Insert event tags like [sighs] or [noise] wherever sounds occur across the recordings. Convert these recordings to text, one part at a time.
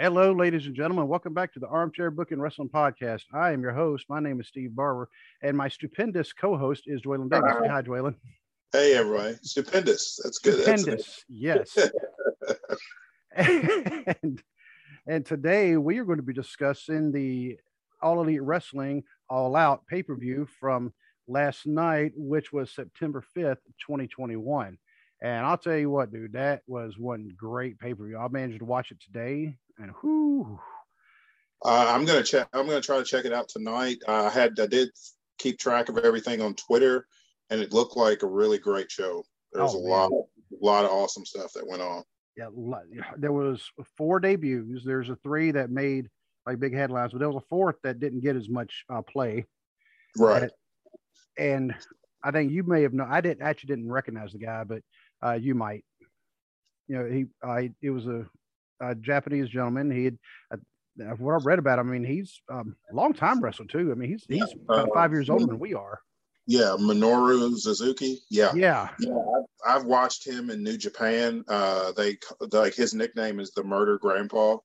Hello, ladies and gentlemen. Welcome back to the Armchair Booking Wrestling Podcast. I am your host. My name is Steve Barber, and my stupendous co-host is Dwaylen Davis. Say hi, Dwaylen. Hey, everybody. Stupendous. That's good. Stupendous. yes. [laughs] [laughs] and, and today we are going to be discussing the All Elite Wrestling All Out pay-per-view from last night, which was September 5th, 2021. And I'll tell you what, dude, that was one great pay per view. I managed to watch it today, and whoo. Uh, I'm gonna check. I'm gonna try to check it out tonight. Uh, I had I did keep track of everything on Twitter, and it looked like a really great show. There was oh, a man. lot, a lot of awesome stuff that went on. Yeah, there was four debuts. There's a three that made like big headlines, but there was a fourth that didn't get as much uh, play. Right. And I think you may have known. I didn't actually didn't recognize the guy, but uh, you might. You know, he I it was a, a Japanese gentleman. He had uh, what I've read about. Him, I mean, he's um, a long time wrestler too. I mean, he's he's uh, five years older than we are. Yeah, Minoru Suzuki. Yeah, yeah, yeah. I've, I've watched him in New Japan. Uh, they like his nickname is the Murder Grandpa.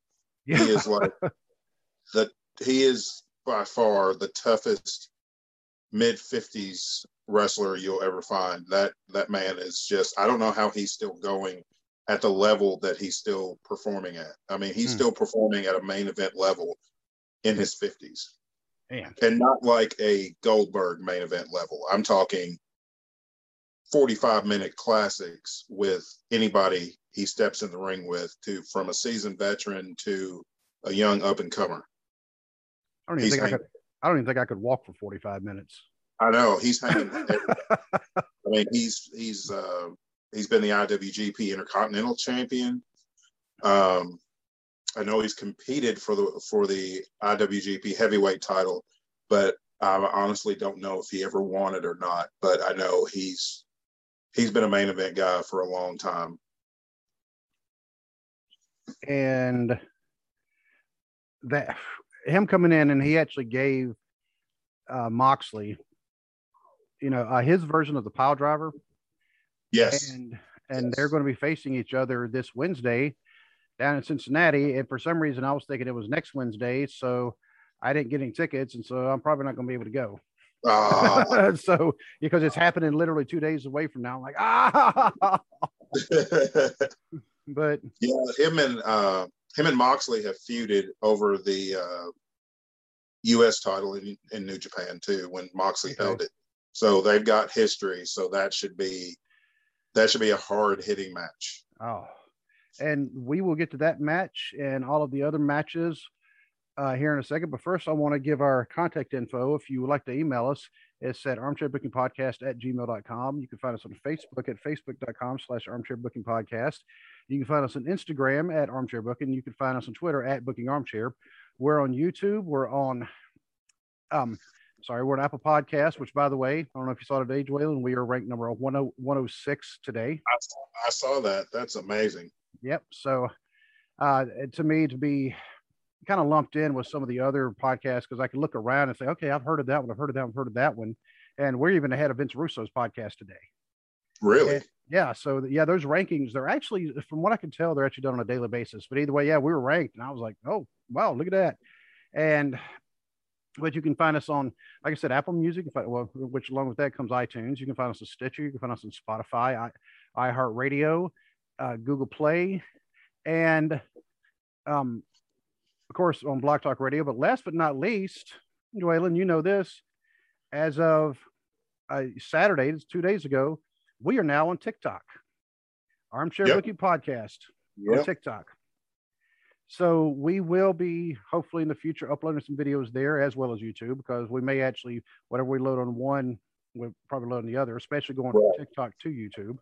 Yeah. He is like [laughs] the he is by far the toughest mid fifties wrestler you'll ever find. That that man is just I don't know how he's still going at the level that he's still performing at. I mean, he's hmm. still performing at a main event level in his 50s. Man. And not like a Goldberg main event level. I'm talking 45 minute classics with anybody he steps in the ring with to from a seasoned veteran to a young up and comer. I don't even think I could I don't even think I could walk for 45 minutes. I know he's hanging. [laughs] I mean, he's he's uh, he's been the IWGP Intercontinental Champion. Um, I know he's competed for the for the IWGP Heavyweight title, but I honestly don't know if he ever won it or not. But I know he's he's been a main event guy for a long time. And that him coming in and he actually gave uh, Moxley you know, uh, his version of the pile driver. Yes. And and yes. they're going to be facing each other this Wednesday down in Cincinnati. And for some reason, I was thinking it was next Wednesday, so I didn't get any tickets, and so I'm probably not going to be able to go. Uh. [laughs] so because it's happening literally two days away from now, I'm like ah. [laughs] but yeah, him and uh, him and Moxley have feuded over the uh, U.S. title in, in New Japan too when Moxley okay. held it. So they've got history. So that should be that should be a hard hitting match. Oh, and we will get to that match and all of the other matches uh, here in a second. But first, I want to give our contact info. If you would like to email us, it's at armchairbookingpodcast at gmail.com. You can find us on Facebook at facebook.com slash armchairbookingpodcast. You can find us on Instagram at armchairbooking. You can find us on Twitter at bookingarmchair. We're on YouTube. We're on um, sorry, we're an Apple Podcast, which, by the way, I don't know if you saw today, Dwaylen, we are ranked number 106 today. I saw, I saw that. That's amazing. Yep. So, uh, to me, to be kind of lumped in with some of the other podcasts, because I can look around and say, okay, I've heard of that one, I've heard of that one, I've heard of that one. And we're even ahead of Vince Russo's podcast today. Really? And, yeah. So, yeah, those rankings, they're actually, from what I can tell, they're actually done on a daily basis. But either way, yeah, we were ranked. And I was like, oh, wow, look at that. And but you can find us on, like I said, Apple Music, well, which along with that comes iTunes. You can find us on Stitcher. You can find us on Spotify, I, iHeartRadio, uh, Google Play, and um, of course on Blog Talk Radio. But last but not least, Dwaylen, you know this, as of uh, Saturday, it's two days ago, we are now on TikTok. Armchair yep. Booking Podcast yep. on TikTok. So we will be hopefully in the future uploading some videos there as well as YouTube because we may actually whatever we load on one, we'll probably load on the other, especially going from TikTok to YouTube.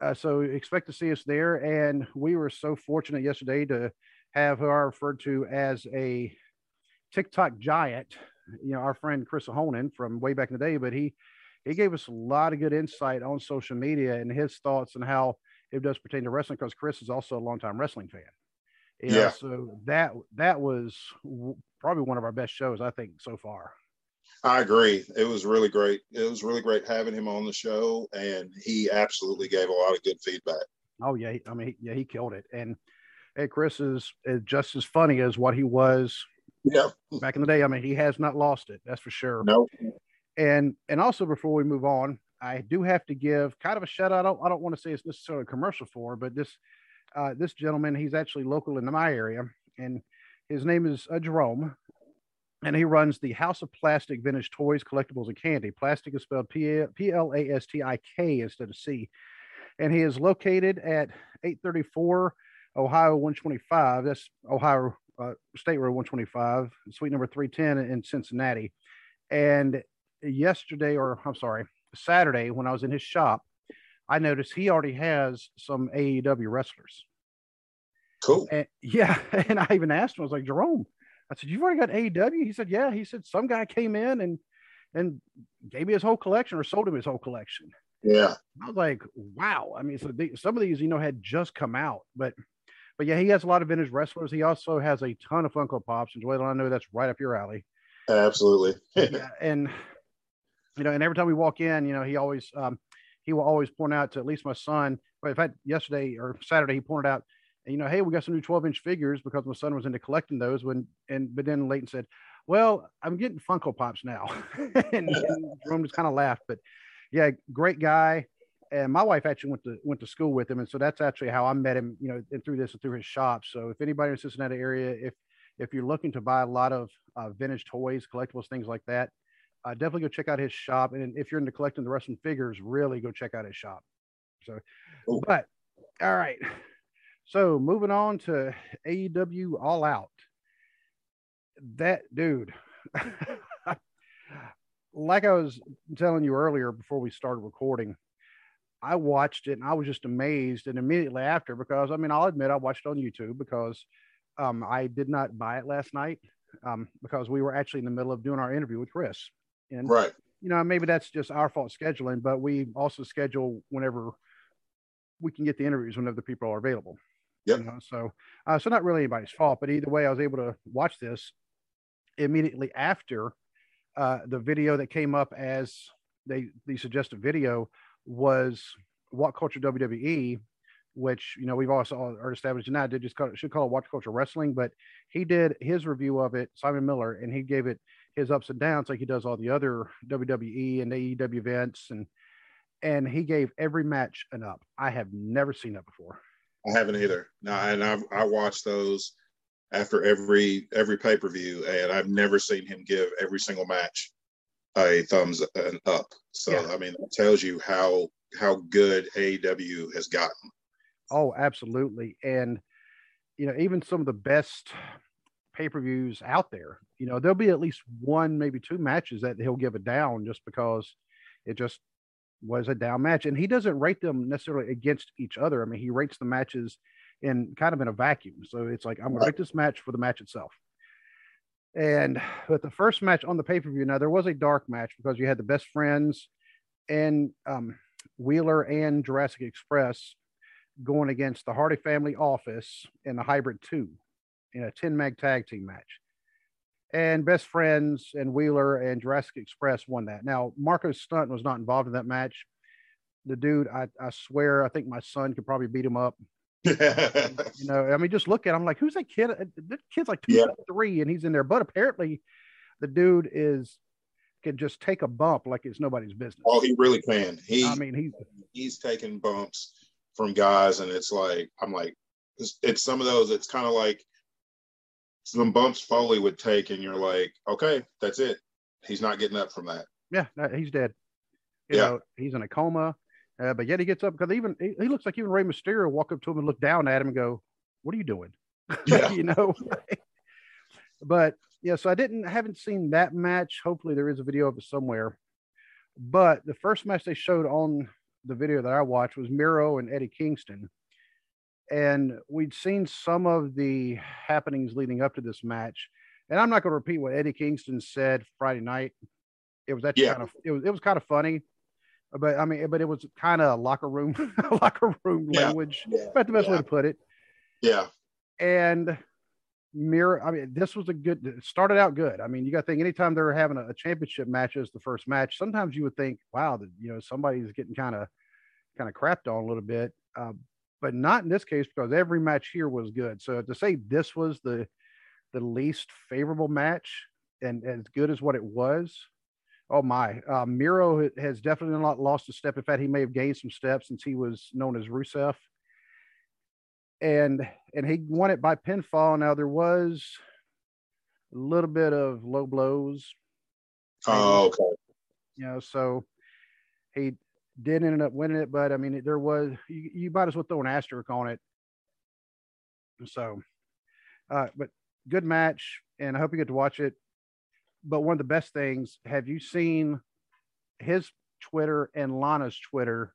Uh, so expect to see us there. And we were so fortunate yesterday to have who I referred to as a TikTok giant, you know, our friend Chris Ahonen from way back in the day, but he he gave us a lot of good insight on social media and his thoughts and how it does pertain to wrestling because Chris is also a longtime wrestling fan. You know, yeah. So that that was probably one of our best shows I think so far. I agree. It was really great. It was really great having him on the show, and he absolutely gave a lot of good feedback. Oh yeah, I mean, yeah, he killed it. And hey, Chris is, is just as funny as what he was Yeah. back in the day. I mean, he has not lost it. That's for sure. No. And and also before we move on, I do have to give kind of a shout out. I don't, I don't want to say it's necessarily a commercial for, but this uh, this gentleman, he's actually local in my area, and his name is uh, Jerome, and he runs the House of Plastic Vintage Toys, Collectibles, and Candy. Plastic is spelled P L A S T I K instead of C, and he is located at 834 Ohio 125. That's Ohio uh, State Road 125, suite number 310 in Cincinnati. And yesterday, or I'm sorry, Saturday, when I was in his shop, I noticed he already has some AEW wrestlers. Cool. And yeah, [laughs] and I even asked him, I was like, Jerome, I said, You've already got AEW? He said, Yeah. He said, Some guy came in and and gave me his whole collection or sold him his whole collection. Yeah. I was like, wow. I mean, so the, some of these, you know, had just come out, but but yeah, he has a lot of vintage wrestlers. He also has a ton of Funko Pops. And Joel, I know that's right up your alley. Absolutely. [laughs] yeah, and you know, and every time we walk in, you know, he always um, he will always point out to at least my son. But in fact, yesterday or Saturday, he pointed out, you know, hey, we got some new 12 inch figures because my son was into collecting those. When and but then Leighton said, well, I'm getting Funko Pops now, [laughs] and, and Jerome just kind of laughed. But yeah, great guy. And my wife actually went to went to school with him, and so that's actually how I met him. You know, and through this and through his shop. So if anybody in the Cincinnati area, if if you're looking to buy a lot of uh, vintage toys, collectibles, things like that, uh, definitely go check out his shop. And if you're into collecting the wrestling figures, really go check out his shop. So, Cool. but all right. So moving on to AEW All Out. That dude, [laughs] like I was telling you earlier before we started recording, I watched it and I was just amazed. And immediately after, because I mean, I'll admit I watched it on YouTube because um, I did not buy it last night um, because we were actually in the middle of doing our interview with Chris. And Right. you know, maybe that's just our fault scheduling, but we also schedule whenever we can get the interviews whenever the people are available. Yep. You know, so, uh, so not really anybody's fault, but either way, I was able to watch this immediately after uh, the video that came up as they the suggested video was WhatCulture WWE, which you know we've also already established. And I did just call it, should call it WhatCulture wrestling, but he did his review of it, Simon Miller, and he gave it his ups and downs like he does all the other WWE and AEW events, and and he gave every match an up. I have never seen that before. I haven't either. No, and I've I watch those after every every pay per view, and I've never seen him give every single match a thumbs an up. So Yeah. I mean, that tells you how how good AEW has gotten. Oh, absolutely. And you know, even some of the best pay-per-views out there, you know, there'll be at least one, maybe two matches that he'll give a down just because it just was a down match. And he doesn't rate them necessarily against each other. I mean, he rates the matches in kind of in a vacuum. So it's like I'm gonna rate this match for the match itself. And but the first match on the pay-per-view, now there was a dark match because you had the best friends and um Wheeler and Jurassic Express going against the Hardy Family Office and the Hybrid 2 in a 10 mag tag team match. And Best Friends and Wheeler and Jurassic Express won that. Now, Marko Stunt was not involved in that match. The dude, I, I swear, I think my son could probably beat him up. [laughs] You know, I mean, just look at him like, who's that kid? That kid's like two Yeah. three, and he's in there. But apparently, the dude is can just take a bump like it's nobody's business. oh, he really can. He I mean, he's he's taking bumps from guys, and it's like I'm like, it's, it's some of those. It's kind of like some bumps Foley would take, and you're like, okay, that's it. He's not getting up from that. Yeah, he's dead. You Yeah. know, he's in a coma, uh, but yet he gets up because even he, he looks like even Rey Mysterio walk up to him and look down at him and go, "What are you doing?" [laughs] Yeah. you know. but yeah, so I didn't haven't seen that match. Hopefully, there is a video of it somewhere. But the first match they showed on the video that I watched was Miro and Eddie Kingston, and we'd seen some of the happenings leading up to this match. And I'm not going to repeat what Eddie Kingston said Friday night. It was actually Yeah. kind of it was it was kind of funny, but I mean, but it was kind of locker room [laughs] locker room Yeah. language. Yeah. About the best way to put it. Yeah. And Miro, I mean, this was a good started out good. I mean, you got to think anytime they're having a, a championship match as the first match, sometimes you would think, wow, that you know, somebody's getting kind of kind of crapped on a little bit. Um, but not in this case because every match here was good. So to say this was the the least favorable match and as good as what it was, oh my, uh, Miro has definitely not lost a step. In fact, he may have gained some steps since he was known as Rusev. And and he won it by pinfall. Now there was a little bit of low blows. Oh, okay. You know, so he did end up winning it, but I mean, there was you, you might as well throw an asterisk on it. So, uh, but good match, and I hope you get to watch it. But one of the best things, have you seen his Twitter and Lana's Twitter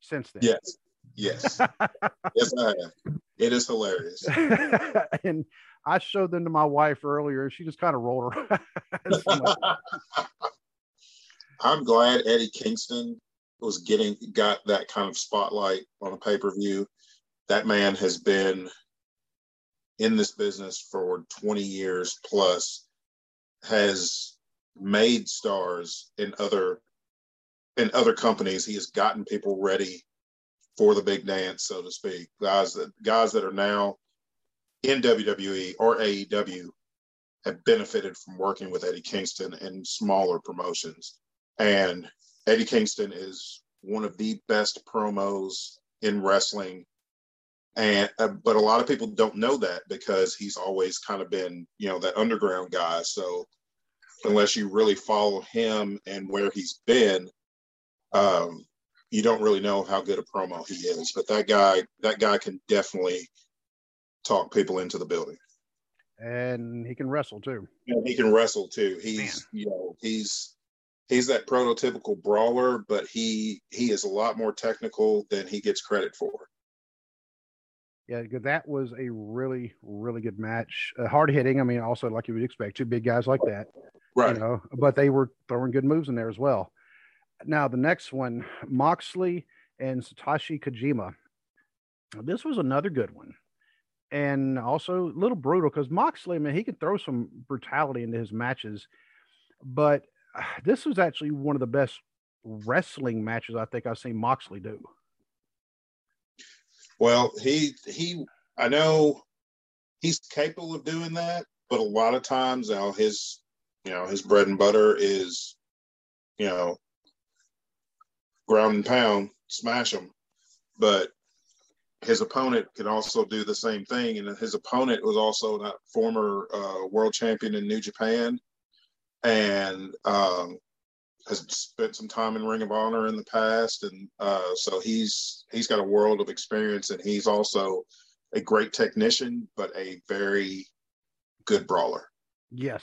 since then? Yes, yes, [laughs] yes, I have. It is hilarious. [laughs] and I showed them to my wife earlier. and She just kind of rolled her. [laughs] I'm glad Eddie Kingston was getting got that kind of spotlight on a pay per view. That man has been in this business for 20 years plus, has made stars in other in other companies. He has gotten people ready for the big dance, so to speak. Guys that guys that are now in WWE or AEW have benefited from working with Eddie Kingston in smaller promotions. And Eddie Kingston is one of the best promos in wrestling. And uh, but a lot of people don't know that because he's always kind of been, you know, that underground guy. So unless you really follow him and where he's been, um, you don't really know how good a promo he is. But that guy, that guy can definitely talk people into the building. And he can wrestle too. And he can wrestle too. He's, Man. you know, he's he's that prototypical brawler, but he he is a lot more technical than he gets credit for. Yeah, that was a really really good match. Uh, hard hitting. I mean, also like you would expect, two big guys like that, right? You know, but they were throwing good moves in there as well. Now the next one, Moxley and Satoshi Kojima. This was another good one, and also a little brutal because Moxley, I mean, he can throw some brutality into his matches, but [sighs] this was actually one of the best wrestling matches I think I've seen Moxley do. Well, he he I know he's capable of doing that, but a lot of times now his you know his bread and butter is you know ground and pound, smash him. But his opponent can also do the same thing, and his opponent was also a former uh, world champion in New Japan and um, has spent some time in Ring of Honor in the past, and uh, so he's he's got a world of experience, and he's also a great technician, but a very good brawler. Yes,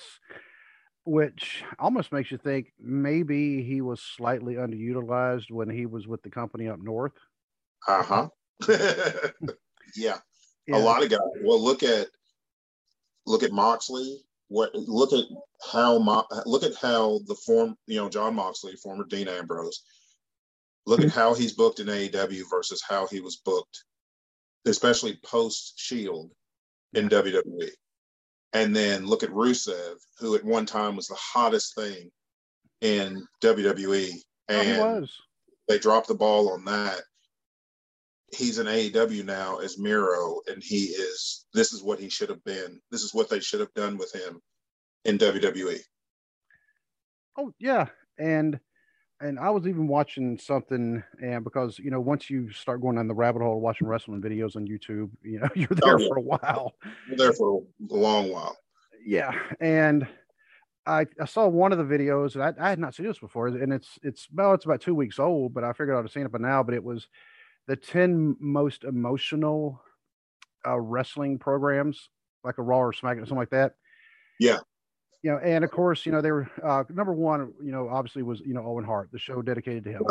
which almost makes you think maybe he was slightly underutilized when he was with the company up north. Uh huh. yeah. [laughs] yeah, a lot of guys. Well, look at look at Moxley what look at how look at how the form you know Jon Moxley, former Dean Ambrose, look at hmm. how he's booked in AEW versus how he was booked, especially post Shield in WWE. And then look at Rusev, who at one time was the hottest thing in WWE, oh, and they dropped the ball on that. He's in AEW now as Miro, and he is. This is what he should have been. This is what they should have done with him in WWE. Oh yeah, and and I was even watching something, and because you know, once you start going down the rabbit hole watching wrestling videos on YouTube, you know, [laughs] you're oh, there oh, yeah. for a while. You're there for a long while. Yeah, and I, I saw one of the videos, and I, I had not seen this before, and it's it's well, it's about two weeks old, but I figured I'd have seen it by now. But it was the ten most emotional uh, wrestling programs, like a Raw or SmackDown, or something like that. Yeah you know, and of course, you know, they were uh, number one. You know, obviously was you know Owen Hart, the show dedicated to him.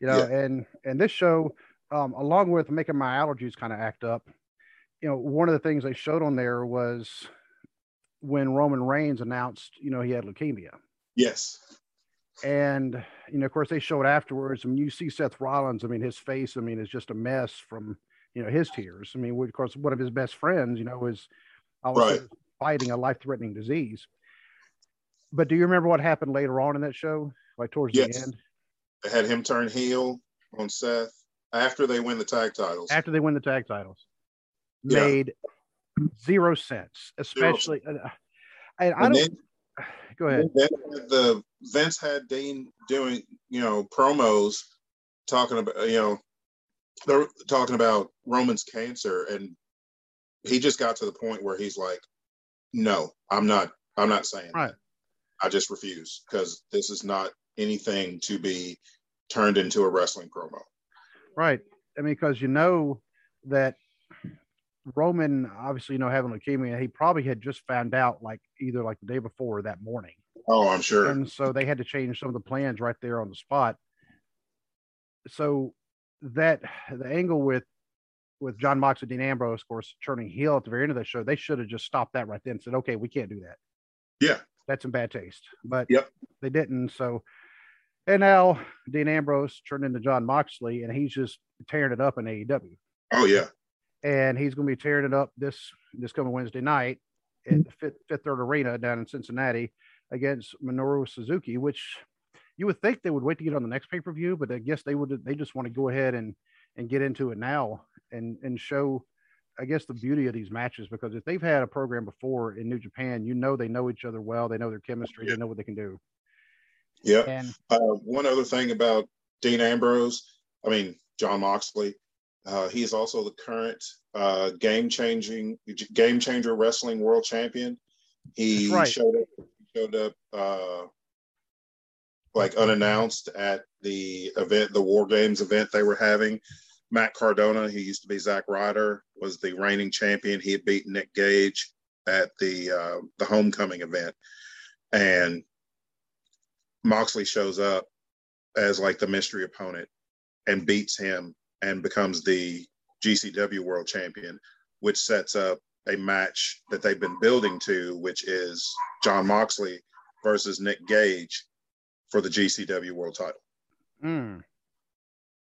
You know, yeah. and and this show, um, along with making my allergies kind of act up, you know, one of the things they showed on there was when Roman Reigns announced, you know, he had leukemia. Yes. And you know, of course, they showed afterwards. I mean, you see Seth Rollins. I mean, his face. I mean, is just a mess from you know his tears. I mean, of course, one of his best friends, you know, is right. fighting a life-threatening disease. But do you remember what happened later on in that show, like towards yes. the end? They had him turn heel on Seth. after they win the tag titles. After they win the tag titles, yeah. made zero sense, especially. Zero. Uh, and I don't. Then, go ahead. the Vince had Dean doing, you know, promos talking about, you know, they're talking about Roman's cancer, and he just got to the point where he's like, "No, I'm not. I'm not saying right. That. I just refuse because this is not anything to be turned into a wrestling promo." Right. I mean, because you know that Roman, obviously, you know, having leukemia, he probably had just found out like either like the day before or that morning. Oh, I'm sure. And so they had to change some of the plans right there on the spot. So that the angle with with Jon Moxley, Dean Ambrose, of course, turning heel at the very end of the show, they should have just stopped that right then and said, okay, we can't do that. Yeah. That's in bad taste. But yep. they didn't. So, and now Dean Ambrose turned into Jon Moxley, and he's just tearing it up in AEW. Oh, yeah. And he's going to be tearing it up this this coming Wednesday night at the Fifth, Fifth Third Arena down in Cincinnati against Minoru Suzuki, which you would think they would wait to get on the next pay per view, but I guess they would. They just want to go ahead and and get into it now and and show, I guess, the beauty of these matches because if they've had a program before in New Japan, you know they know each other well, they know their chemistry, yeah. they know what they can do. Yeah. And uh, one other thing about Dean Ambrose, I mean Jon Moxley, uh, he is also the current uh, game changing game changer wrestling world champion. He right. showed up showed up uh, like unannounced at the event, the War Games event they were having. Matt Cardona, he used to be Zack Ryder, was the reigning champion. He had beaten Nick Gage at the uh, the homecoming event, and Moxley shows up as like the mystery opponent and beats him and becomes the GCW World Champion, which sets up a match that they've been building to, which is Jon Moxley versus Nick Gage for the GCW World Title. Mm.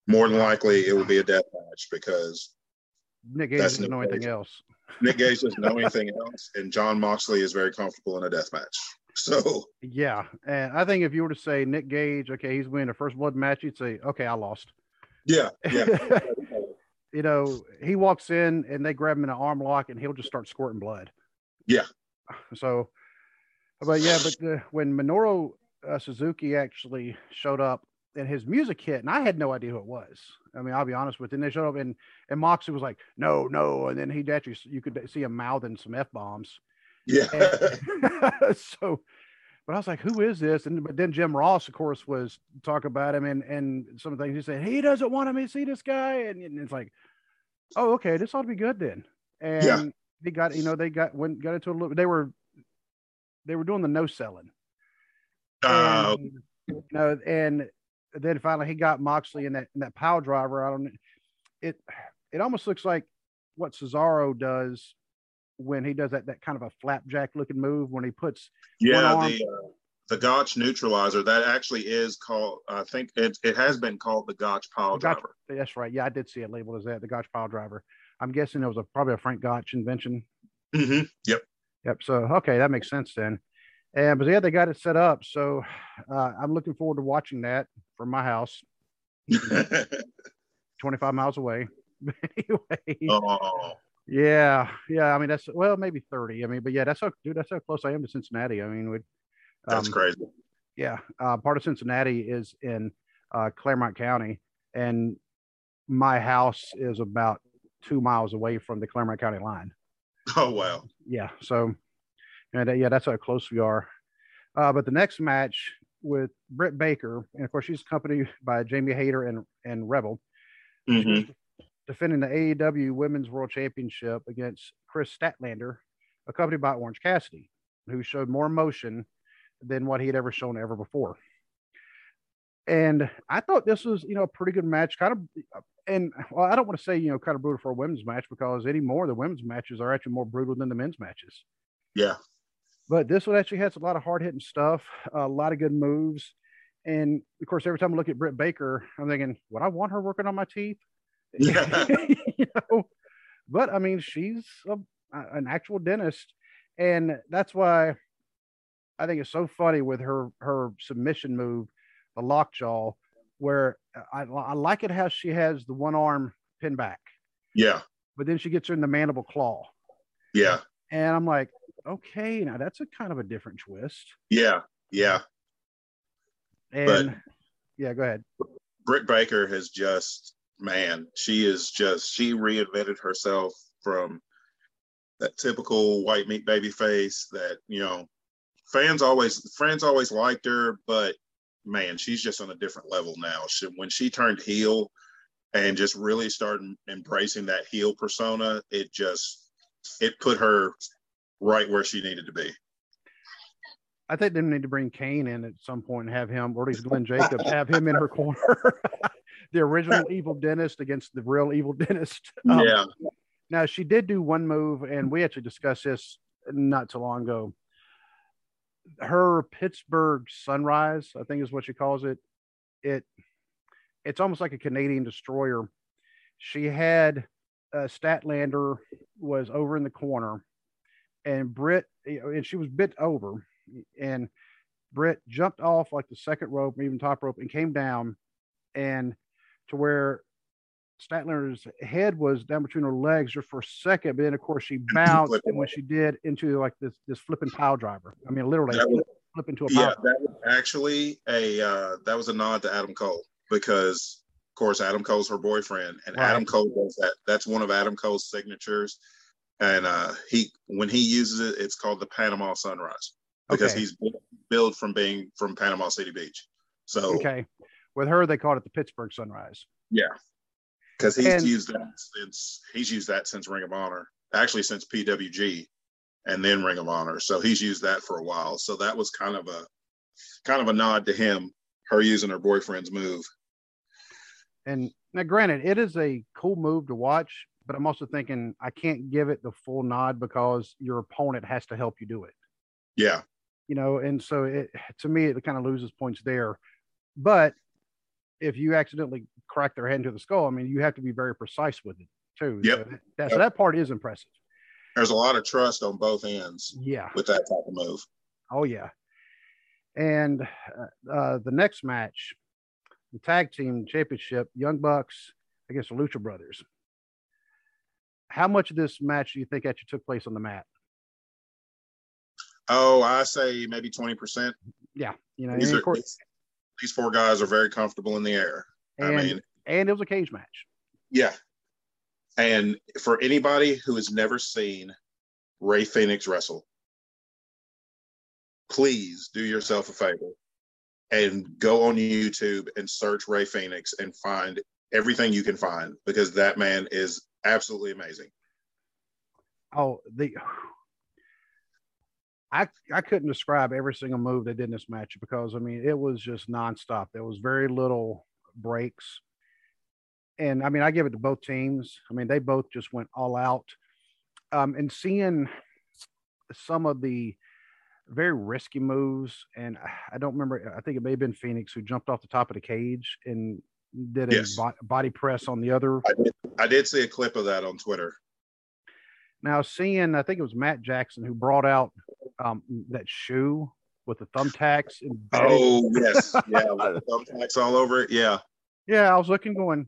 More than likely, it will be a death match because Nick Gage doesn't know anything else. Nick Gage doesn't know [laughs] anything else, and Jon Moxley is very comfortable in a death match. So yeah, and I think if you were to say Nick Gage, okay, he's winning a first blood match, you'd say, okay, I lost. Yeah, yeah. [laughs] you know, he walks in and they grab him in an arm lock, and he'll just start squirting blood. Yeah. So, but yeah, but the, when Minoru uh, Suzuki actually showed up and his music hit, and I had no idea who it was. I mean, I'll be honest with you. And they showed up, and and Moxley was like, "No, no," and then he actually you could see him mouthing some f bombs. Yeah. [laughs] So, but I was like, "Who is this?" And but then Jim Ross, of course, was talk about him and and some of the things he said. He doesn't want me to see this guy, and, and it's like, "Oh, okay, this ought to be good then." And yeah. he got, you know, they got went got into a little. They were they were doing the no selling. Uh, and, you know, and then finally he got Moxley in that in that power driver. I don't it it almost looks like what Cesaro does when he does that that kind of a flapjack looking move when he puts yeah the uh, the Gotch neutralizer that actually is called I think it it has been called the Gotch pile the driver. Gotch, that's right. Yeah, I did see it labeled as that the Gotch pile driver. I'm guessing it was a probably a Frank Gotch invention. Mm-hmm. Yep. Yep. So okay, that makes sense then. And but yeah, they got it set up. So uh, I'm looking forward to watching that from my house, [laughs] 25 miles away. [laughs] anyway, oh. Yeah, yeah. I mean, that's well, maybe 30. I mean, but yeah, that's how, dude, that's how close I am to Cincinnati. I mean, we, um, that's crazy. Yeah, uh, part of Cincinnati is in uh, Clermont County, and my house is about two miles away from the Clermont County line. Oh wow! Yeah, so and uh, yeah, that's how close we are. Uh, but the next match with Britt Baker, and of course she's accompanied by Jamie Hayter and and Rebel, mm-hmm. Defending the AEW Women's World Championship against Kris Statlander, accompanied by Orange Cassidy, who showed more emotion than what he had ever shown ever before. And I thought this was, you know, a pretty good match. Kind of, and well, I don't want to say, you know, kind of brutal for a women's match because anymore the women's matches are actually more brutal than the men's matches. Yeah. But this one actually has a lot of hard hitting stuff, a lot of good moves. And of course, every time I look at Britt Baker, I'm thinking, would I want her working on my teeth? Yeah. [laughs] you know? But I mean, she's a, an actual dentist. And that's why I think it's so funny with her her submission move, the lockjaw, where I, I like it how she has the one arm pinned back. Yeah. But then she gets her in the mandible claw. Yeah. And I'm like, okay, now that's a kind of a different twist. Yeah. Yeah. And but yeah, go ahead. Britt Baker has just, man, she is just, she reinvented herself from that typical white meat baby face that, you know, fans always, fans always liked her, but man, she's just on a different level now. She, when she turned heel and just really started embracing that heel persona, it just, it put her right where she needed to be. I think they need to bring Kane in at some point and have him, or at least Glenn Jacobs, have him in her corner. [laughs] the original evil dentist against the real evil [laughs] dentist. Um, yeah. Now she did do one move, and we actually discussed this not too long ago. Her Pittsburgh Sunrise, I think is what she calls it. It it's almost like a Canadian destroyer. She had uh, Statlander was over in the corner, and Britt, and she was bit over, and Britt jumped off like the second rope, even top rope, and came down, and to where Statler's head was down between her legs just for a second, but then of course she [clears throat] bounced, and when she did into like this this flipping pile driver. I mean, literally was, flip into a yeah. That was actually a uh, that was a nod to Adam Cole because of course Adam Cole's her boyfriend, and right. Adam Cole does that. That's one of Adam Cole's signatures, and uh, he when he uses it, it's called the Panama Sunrise because okay. he's billed from being from Panama City Beach. So okay, with her they called it the Pittsburgh Sunrise. Yeah, because he's and, used that since he's used that since Ring of Honor, actually since PWG, and then Ring of Honor. So he's used that for a while. So that was kind of a kind of a nod to him, her using her boyfriend's move. And now, granted, it is a cool move to watch, but I'm also thinking I can't give it the full nod because your opponent has to help you do it. Yeah. You know, and so it to me it kind of loses points there. But if you accidentally crack their head into the skull, I mean, you have to be very precise with it too. Yep. So that, so that part is impressive. There's a lot of trust on both ends. Yeah. With that type of move. Oh yeah. And uh, uh, the next match, the tag team championship, Young Bucks against the Lucha Brothers. How much of this match do you think actually took place on the mat? Oh, I say maybe 20%. Yeah. You know, are, course, these four guys are very comfortable in the air. And, I mean, and it was a cage match. Yeah. And for anybody who has never seen Rey Fénix wrestle, please do yourself a favor and go on YouTube and search Rey Fénix and find everything you can find because that man is absolutely amazing. Oh, the I I couldn't describe every single move they did in this match because I mean it was just nonstop. There was very little breaks, and I mean I give it to both teams. I mean they both just went all out. Um, and seeing some of the very risky moves, and I don't remember. I think it may have been Fénix who jumped off the top of the cage and did a yes. bo- body press on the other. I did, I did see a clip of that on Twitter. Now, seeing, I think it was Matt Jackson who brought out um, that shoe with the thumbtacks. and Oh yes, yeah, [laughs] thumbtacks all over it. Yeah, yeah. I was looking, going,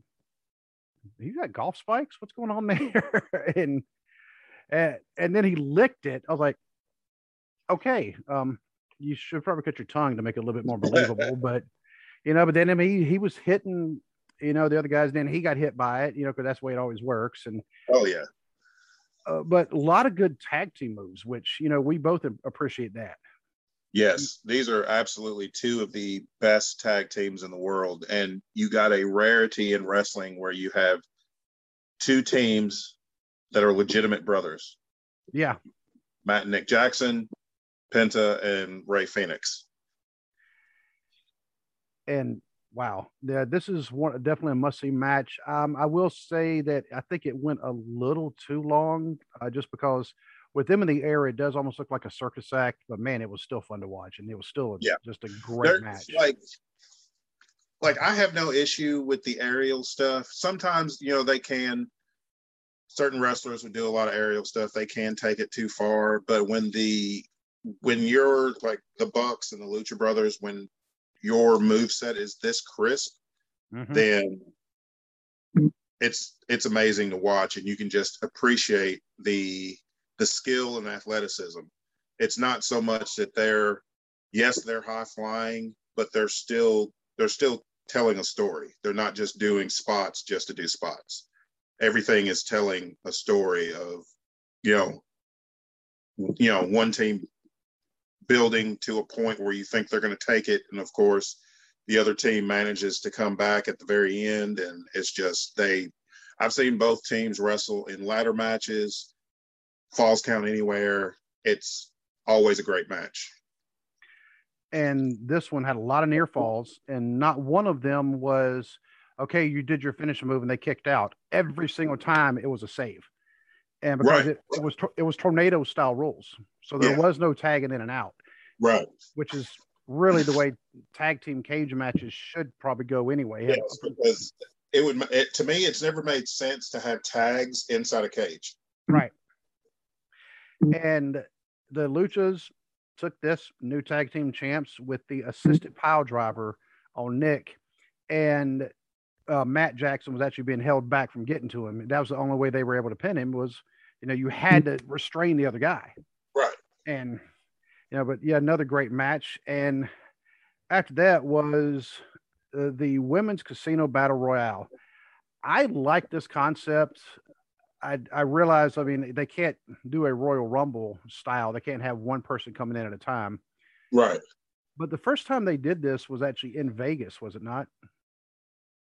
"You got golf spikes? What's going on [laughs] there?" and and and then he licked it. I was like, "Okay, um, you should probably cut your tongue to make it a little bit more [laughs] believable." but you know, but then I mean, he, he was hitting. You know, the other guys. Then he got hit by it. You know, because that's the way it always works. And oh yeah, uh, but a lot of good tag team moves, which you know we both appreciate that. Yes, these are absolutely two of the best tag teams in the world, and you got a rarity in wrestling where you have two teams that are legitimate brothers. Yeah, Matt and Nick Jackson, Penta and Rey Fénix. And wow, yeah, this is one definitely a must see match. Um, I will say that I think it went a little too long, uh, just because with them in the air, it does almost look like a circus act. But man, it was still fun to watch, and it was still a, yeah. just a great They're, match. Like, like I have no issue with the aerial stuff. Sometimes you know they can. Certain wrestlers would do a lot of aerial stuff, they can take it too far. But when the when you're like the Bucks and the Lucha Brothers, when your move set is this crisp, mm-hmm. then it's it's amazing to watch and you can just appreciate the the skill and athleticism. It's not so much that they're yes they're high flying but they're still they're still telling a story. They're not just doing spots just to do spots. Everything is telling a story of you know you know one team building to a point where you think they're going to take it. And of course the other team manages to come back at the very end and it's just they i've seen both teams wrestle in ladder matches falls count anywhere. It's always a great match. And this one had a lot of near falls and not one of them was okay you did your finishing move and they kicked out. Every single time it was a save and because right. it, it, was it was tornado style rules so there yeah. was no tagging in and out right which is really the way tag team cage matches should probably go anyway. Yes, because it would it, to me it's never made sense to have tags inside a cage. Right. And the Luchas took this new tag team champs with the assisted pile driver on Nick, and uh, Matt Jackson was actually being held back from getting to him. That was the only way they were able to pin him was, you know, you had to restrain the other guy. Right. And you know, but yeah, another great match. And after that was uh, the women's casino battle royale. I like this concept. I I realize, I mean, they can't do a Royal Rumble style. They can't have one person coming in at a time. Right. But the first time they did this was actually in Vegas, was it not?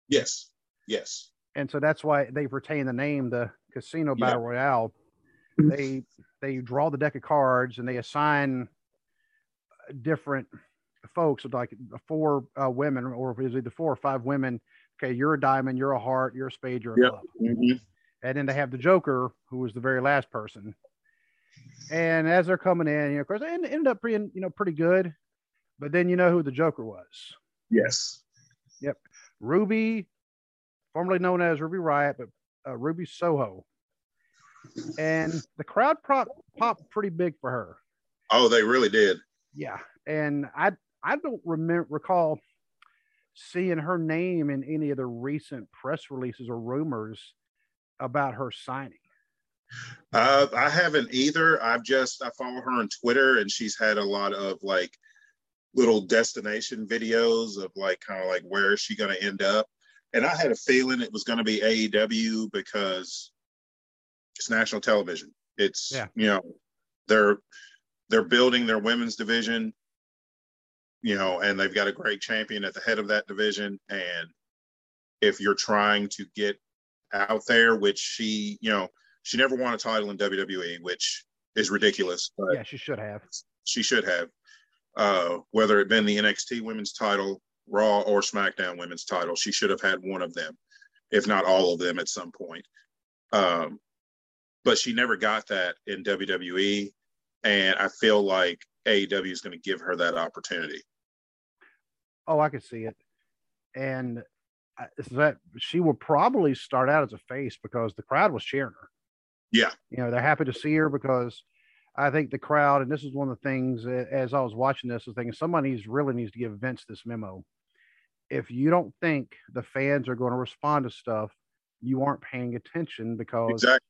Yes. Yes. And so that's why they've retained the name, the Casino Battle yeah. Royale. They they draw the deck of cards and they assign different folks, like four uh, women, or is it the four or five women? Okay, you're a diamond, you're a heart, you're a spade, you're a yep. club. Mm-hmm. And then they have the Joker, who was the very last person. And as they're coming in, you know, of course, they ended up being, you know, pretty good. But then you know who the Joker was. Yes. Yep. Ruby, formerly known as Ruby Riott but uh, Ruby Soho. And the crowd prop popped pretty big for her. Oh, they really did. Yeah, and I I don't remember recall seeing her name in any of the recent press releases or rumors about her signing. Uh, I haven't either. I've just I follow her on Twitter, and she's had a lot of like little destination videos of like kind of like where is she going to end up. And I had a feeling it was going to be AEW because it's national television. It's yeah. you know they're they're building their women's division, you know, and they've got a great champion at the head of that division. And if you're trying to get out there, which she, you know, she never won a title in WWE, which is ridiculous. But yeah, she should have. She should have. Uh, whether it been the NXT women's title, Raw or SmackDown women's title, she should have had one of them, if not all of them at some point. Um, but she never got that in WWE and I feel like AEW is going to give her that opportunity. Oh, I can see it, and uh, that she will probably start out as a face because the crowd was cheering her. Yeah, you know they're happy to see her because I think the crowd, and this is one of the things as I was watching this, I was thinking somebody really needs to give Vince this memo. If you don't think the fans are going to respond to stuff, you aren't paying attention because exactly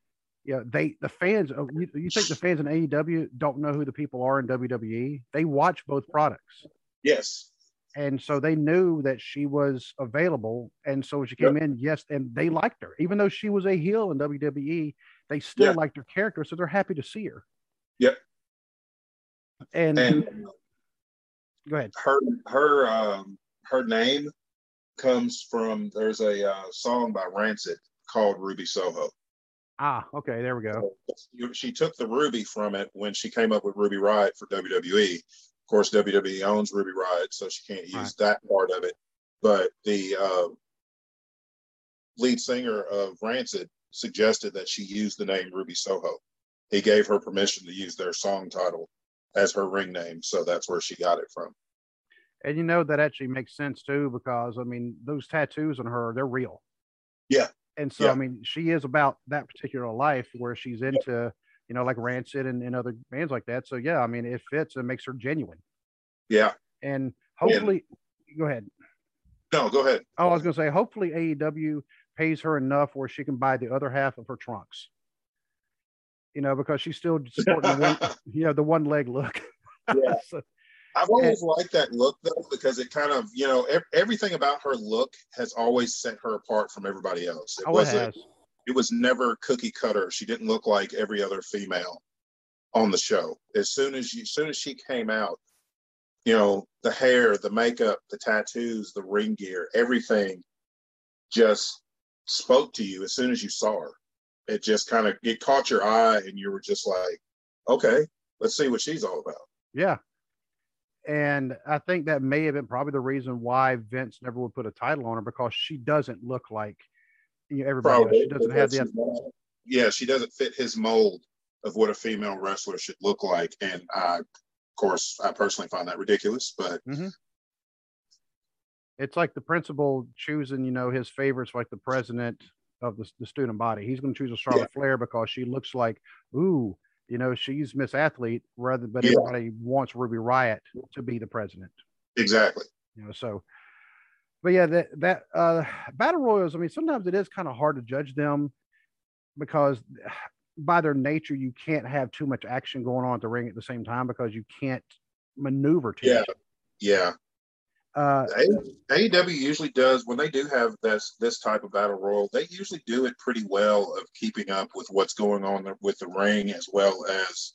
yeah, they the fans. Uh, you, you think the [laughs] fans in AEW don't know who the people are in WWE? They watch both products. Yes. And so they knew that she was available, and so when she came yep. in, yes, and they liked her, even though she was a heel in WWE. They still liked her character, so they're happy to see her. Yep. And, and go ahead. Her her um, her name comes from there's a uh, song by Rancid called Ruby Soho. Ah, okay, there we go. She took the Ruby from it when she came up with Ruby Riott for WWE. Of course, WWE owns Ruby Riott, so she can't use right. that part of it. But the uh, lead singer of Rancid suggested that she use the name Ruby Soho. He gave her permission to use their song title as her ring name, so that's where she got it from. And you know that actually makes sense too, because I mean those tattoos on her, they're real. Yeah, and so, yeah. I mean, she is about that particular life where she's into, you know, like Rancid and, and other bands like that. So, yeah, I mean, it fits and makes her genuine. Yeah. And hopefully, yeah. go ahead. No, go ahead. Oh, I was going to say, hopefully AEW pays her enough where she can buy the other half of her trunks. You know, because she's still [laughs] supporting the one, you know, the one leg look. Yeah. [laughs] so, I've always liked that look though, because it kind of, you know, ev- everything about her look has always set her apart from everybody else. It oh, wasn't. It, it was never cookie cutter. She didn't look like every other female on the show. As soon as you, as soon as she came out, you know, the hair, the makeup, the tattoos, the ring gear, everything just spoke to you as soon as you saw her. It just kind of it caught your eye and you were just like, okay, let's see what she's all about. Yeah. And I think that may have been probably the reason why Vince never would put a title on her because she doesn't look like you know, everybody probably. She doesn't have the. Yeah, she doesn't fit his mold of what a female wrestler should look like. And I of course, I personally find that ridiculous, but mm-hmm. it's like the principal choosing, you know, his favorites, like the president of the, the student body. He's going to choose a Charlotte yeah. Flair because she looks like, ooh, you know, she's Miss Athlete, rather, but yeah. everybody wants Ruby Riott to be the president. Exactly. You know, so, but yeah, that that uh, battle royals. I mean, sometimes it is kind of hard to judge them because by their nature, you can't have too much action going on at the ring at the same time because you can't maneuver too yeah. much. Yeah. Uh, AEW usually does when they do have this this type of battle royal. They usually do it pretty well of keeping up with what's going on with the ring as well as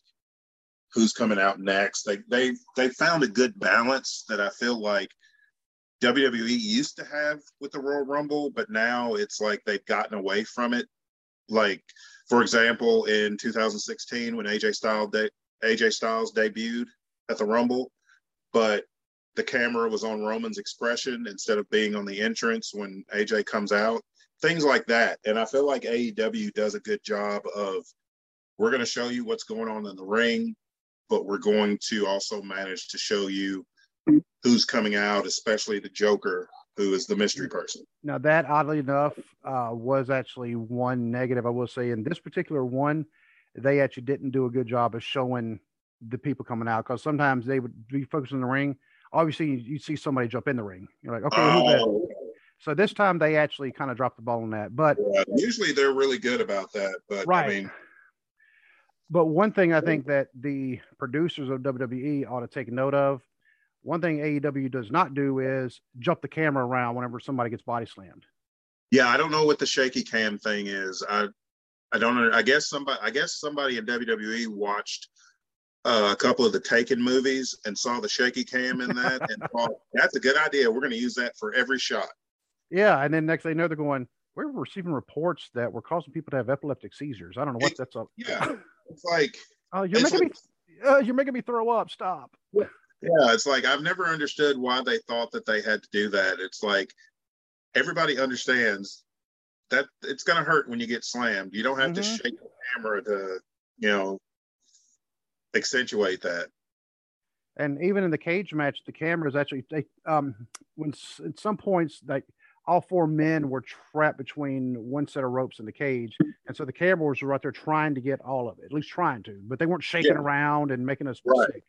who's coming out next. They they they found a good balance that I feel like WWE used to have with the Royal Rumble, but now it's like they've gotten away from it. Like for example, in 2016 when AJ Styles de- AJ Styles debuted at the Rumble, but the camera was on Roman's expression instead of being on the entrance when AJ comes out. Things like that. And I feel like AEW does a good job of we're going to show you what's going on in the ring, but we're going to also manage to show you who's coming out, especially the Joker, who is the mystery person. Now, that oddly enough uh, was actually one negative I will say. In this particular one, they actually didn't do a good job of showing the people coming out because sometimes they would be focused on the ring. Obviously, you see somebody jump in the ring. You're like, okay, oh. who's? So this time they actually kind of dropped the ball on that. But yeah, usually they're really good about that. But right. I mean, but one thing I think that the producers of WWE ought to take note of one thing AEW does not do is jump the camera around whenever somebody gets body slammed. Yeah, I don't know what the shaky cam thing is. I I don't know. I guess somebody I guess somebody in WWE watched uh, a couple of the Taken movies and saw the shaky cam in that and [laughs] thought that's a good idea. We're going to use that for every shot. Yeah, and then next they know they're going. We're receiving reports that we're causing people to have epileptic seizures. I don't know what that's up. Yeah, it's like [laughs] oh, you're making like, me uh, you're making me throw up. Stop. Yeah, it's like I've never understood why they thought that they had to do that. It's like everybody understands that it's going to hurt when you get slammed. You don't have mm-hmm. to shake the camera to, you know, accentuate that. And even in the cage match, the cameras actually they um when at some points like all four men were trapped between one set of ropes in the cage, and so the cameras were right there trying to get all of it, at least trying to, but they weren't shaking yeah. around and making us right. sick.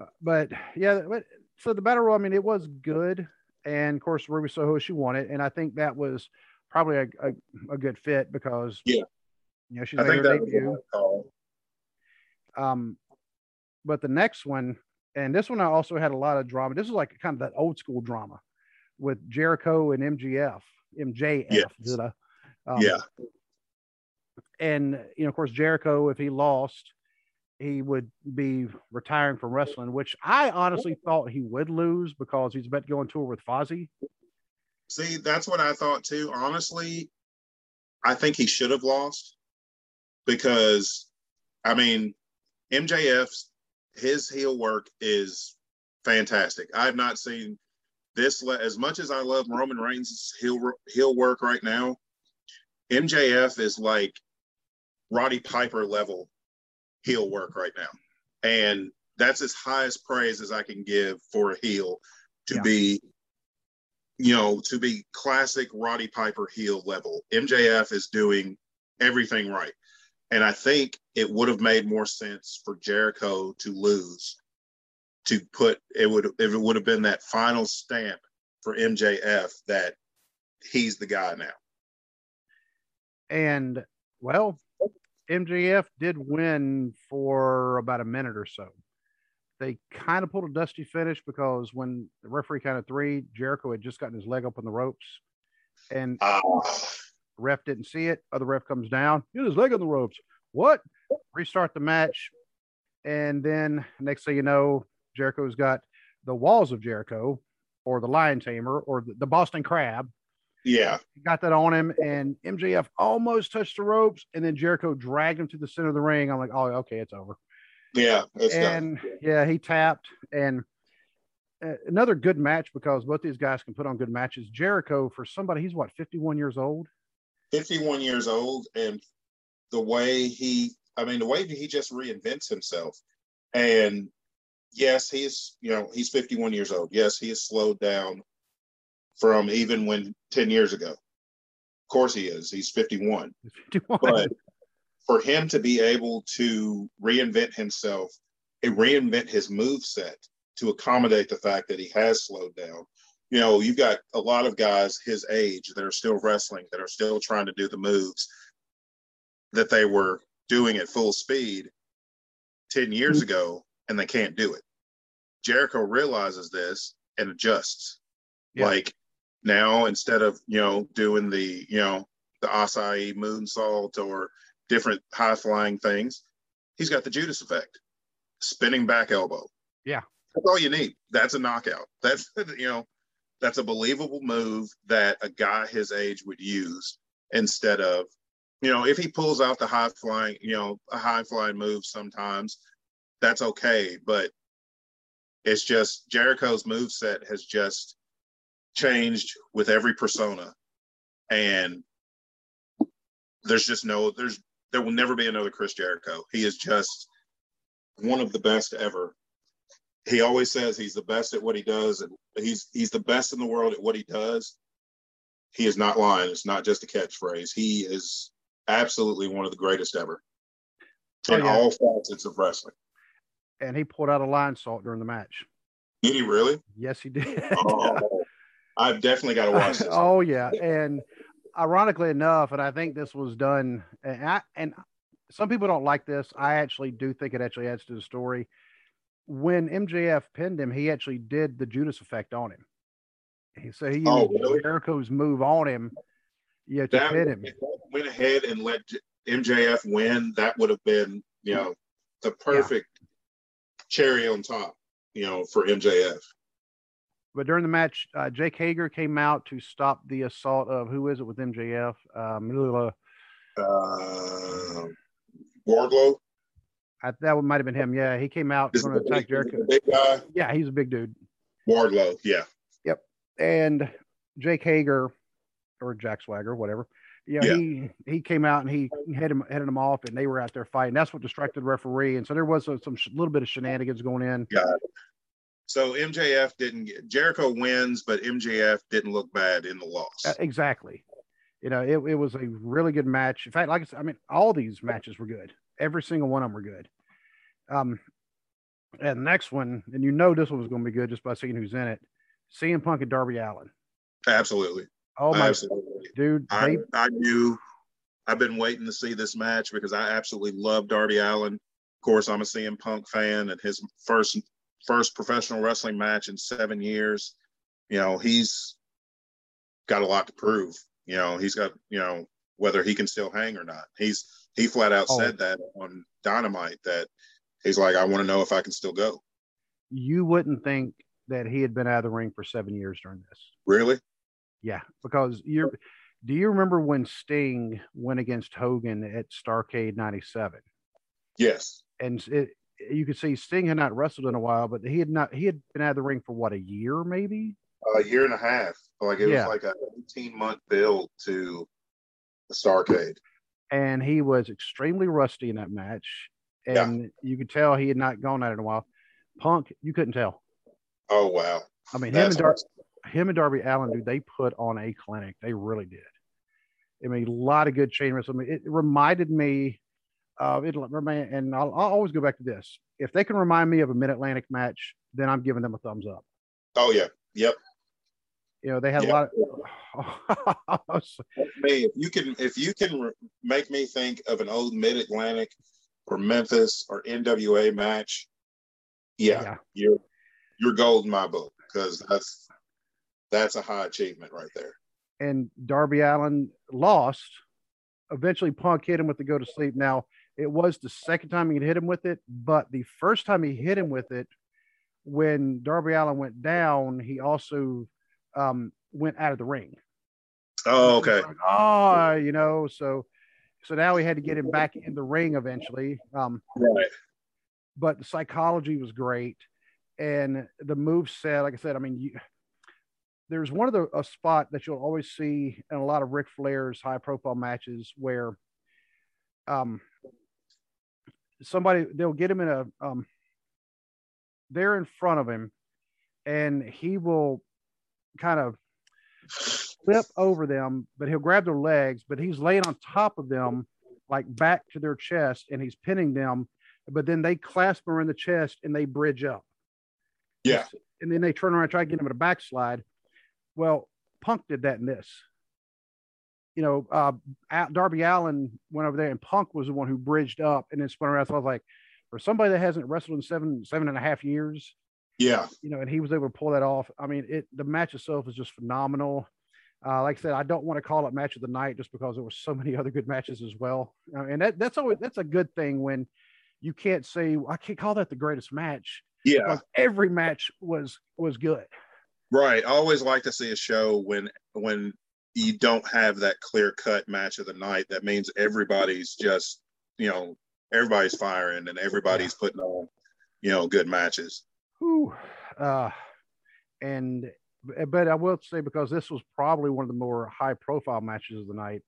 Uh, but yeah, but so the battle royal, I mean, it was good, and of course Ruby Soho she won it, and I think that was probably a, a, a good fit because yeah, you know she's I made her debut. Um, but the next one, and this one I also had a lot of drama. This is like kind of that old school drama with Jericho and MGF, MJF. Yes. Um, yeah. And you know, of course, Jericho, if he lost, he would be retiring from wrestling, which I honestly thought he would lose because he's about to go on tour with Fozzy. See, that's what I thought too. Honestly, I think he should have lost because, I mean, MJF's his heel work is fantastic. I've not seen this as much as I love Roman Reigns' heel heel work right now. MJF is like Roddy Piper level heel work right now. And that's as high as praise as I can give for a heel to yeah. be, you know, to be classic Roddy Piper heel level. MJF is doing everything right. And I think it would have made more sense for Jericho to lose, to put it would if it would have been that final stamp for MJF that he's the guy now. And well, MJF did win for about a minute or so. They kind of pulled a dusty finish because when the referee counted three, Jericho had just gotten his leg up on the ropes, and uh, ref didn't see it. Other ref comes down, get his leg on the ropes. What? Restart the match, and then next thing you know, Jericho's got the walls of Jericho, or the Lion Tamer, or the, the Boston Crab. Yeah, He got that on him, and MJF almost touched the ropes, and then Jericho dragged him to the center of the ring. I'm like, oh, okay, it's over. Yeah, and done. yeah, he tapped, and uh, another good match because both these guys can put on good matches. Jericho, for somebody, he's what 51 years old. 51 years old, and the way he, I mean, the way he just reinvents himself, and yes, he's you know he's 51 years old. Yes, he has slowed down from even when 10 years ago. Of course, he is. He's 51. 51. But for him to be able to reinvent himself and reinvent his move set to accommodate the fact that he has slowed down. You know, you've got a lot of guys his age that are still wrestling, that are still trying to do the moves that they were doing at full speed 10 years mm-hmm. ago, and they can't do it. Jericho realizes this and adjusts. Yeah. Like now, instead of, you know, doing the, you know, the Asai moonsault or different high flying things. He's got the Judas effect, spinning back elbow. Yeah. That's all you need. That's a knockout. [laughs] That's, you know, that's a believable move that a guy his age would use instead of, you know, if he pulls out the high flying, you know, a high flying move sometimes, that's okay. But it's just Jericho's move set has just changed with every persona. And there's just no there's there will never be another Chris Jericho. He is just one of the best ever. He always says he's the best at what he does, and he's he's the best in the world at what he does. He is not lying. It's not just a catchphrase. He is absolutely one of the greatest ever oh, in yeah. all facets of wrestling. And he pulled out a Lionsault during the match. Did he really? Yes, he did. [laughs] oh, I've definitely got to watch this. [laughs] oh yeah, and ironically enough, and I think this was done, and, I, and some people don't like this. I actually do think it actually adds to the story. When MJF pinned him, he actually did the Judas effect on him. So he oh, used really? Jericho's move on him, yeah, to that, pin him. went ahead and let MJF win, that would have been, you know, the perfect yeah. cherry on top, you know, for MJF. But during the match, uh, Jake Hager came out to stop the assault of who is it with MJF? Um, uh, Wardlow. I, that might have been him. Yeah, he came out going to attack Jericho. Big guy. Yeah, he's a big dude. Wardlow. Yeah. Yep. And Jake Hager or Jack Swagger, whatever. Know, yeah, he he came out and he headed him headed them off, and they were out there fighting. That's what distracted the referee, and so there was a, some little bit of shenanigans going in. Got it. So MJF didn't get Jericho wins, but MJF didn't look bad in the loss. Uh, exactly. You know, it, it was a really good match. In fact, like I said, I mean, all these matches were good. Every single one of them were good. Um, and the next one, and you know this one was going to be good just by seeing who's in it. CM Punk and Darby Allin. Absolutely. Oh my absolutely, dude! I, they... I knew. I've been waiting to see this match because I absolutely love Darby Allin. Of course, I'm a CM Punk fan, and his first first professional wrestling match in seven years. You know, he's got a lot to prove. You know, he's got, you know, whether he can still hang or not. He's he flat out oh. said that on Dynamite that he's like, I want to know if I can still go. You wouldn't think that he had been out of the ring for seven years during this. Really? Yeah, because you're. Do you remember when Sting went against Hogan at Starcade '97? Yes. And it, you could see Sting had not wrestled in a while, but he had not he had been out of the ring for what a year maybe a year and a half. Like it yeah. was like a 18 month build to the Starcade. And he was extremely rusty in that match. And yeah. you could tell he had not gone at it in a while. Punk, you couldn't tell. Oh wow. I mean him and Dar- him and Darby Allin, dude, they put on a clinic. They really did. I mean, a lot of good chain wrestling. It reminded me of it'll remain, and I'll, I'll, always go back to this. If they can remind me of a Mid Atlantic match, then I'm giving them a thumbs up. Oh yeah, yep. You know, they had yeah. a lot of. Me, if you can, if you can make me think of an old Mid Atlantic or Memphis or NWA match, yeah, yeah. you're you're gold in my book because that's that's a high achievement right there. And Darby Allin lost. Eventually, Punk hit him with the go to sleep. Now, it was the second time he hit him with it, but the first time he hit him with it, when Darby Allin went down, he also um, went out of the ring. Oh, okay. Like, oh, you know, so so now we had to get him back in the ring eventually. Um, right. But the psychology was great, and the move set, like I said, I mean, you, there's one of the a spot that you'll always see in a lot of Ric Flair's high profile matches where, um, somebody they'll get him in a um, they're in front of him, and he will kind of flip over them, but he'll grab their legs, but he's laying on top of them, like back to their chest, and he's pinning them. But then they clasp her in the chest and they bridge up. Yeah. And then they turn around and try to get him at a backslide. Well, Punk did that in this. You know, uh, Darby Allin went over there, and Punk was the one who bridged up and then spun around. So I was like, for somebody that hasn't wrestled in seven seven and a half years, yeah, you know, and he was able to pull that off. I mean, it the match itself is just phenomenal. Uh, like I said, I don't want to call it match of the night just because there were so [laughs] many other good matches as well. Uh, and that, that's always that's a good thing when you can't say I can't call that the greatest match. Yeah, every match was was good. Right. I always like to see a show when when you don't have that clear cut match of the night. That means everybody's just you know everybody's firing and everybody's putting on you know good matches. Whew. Uh, and but I will say because this was probably one of the more high profile matches of the night.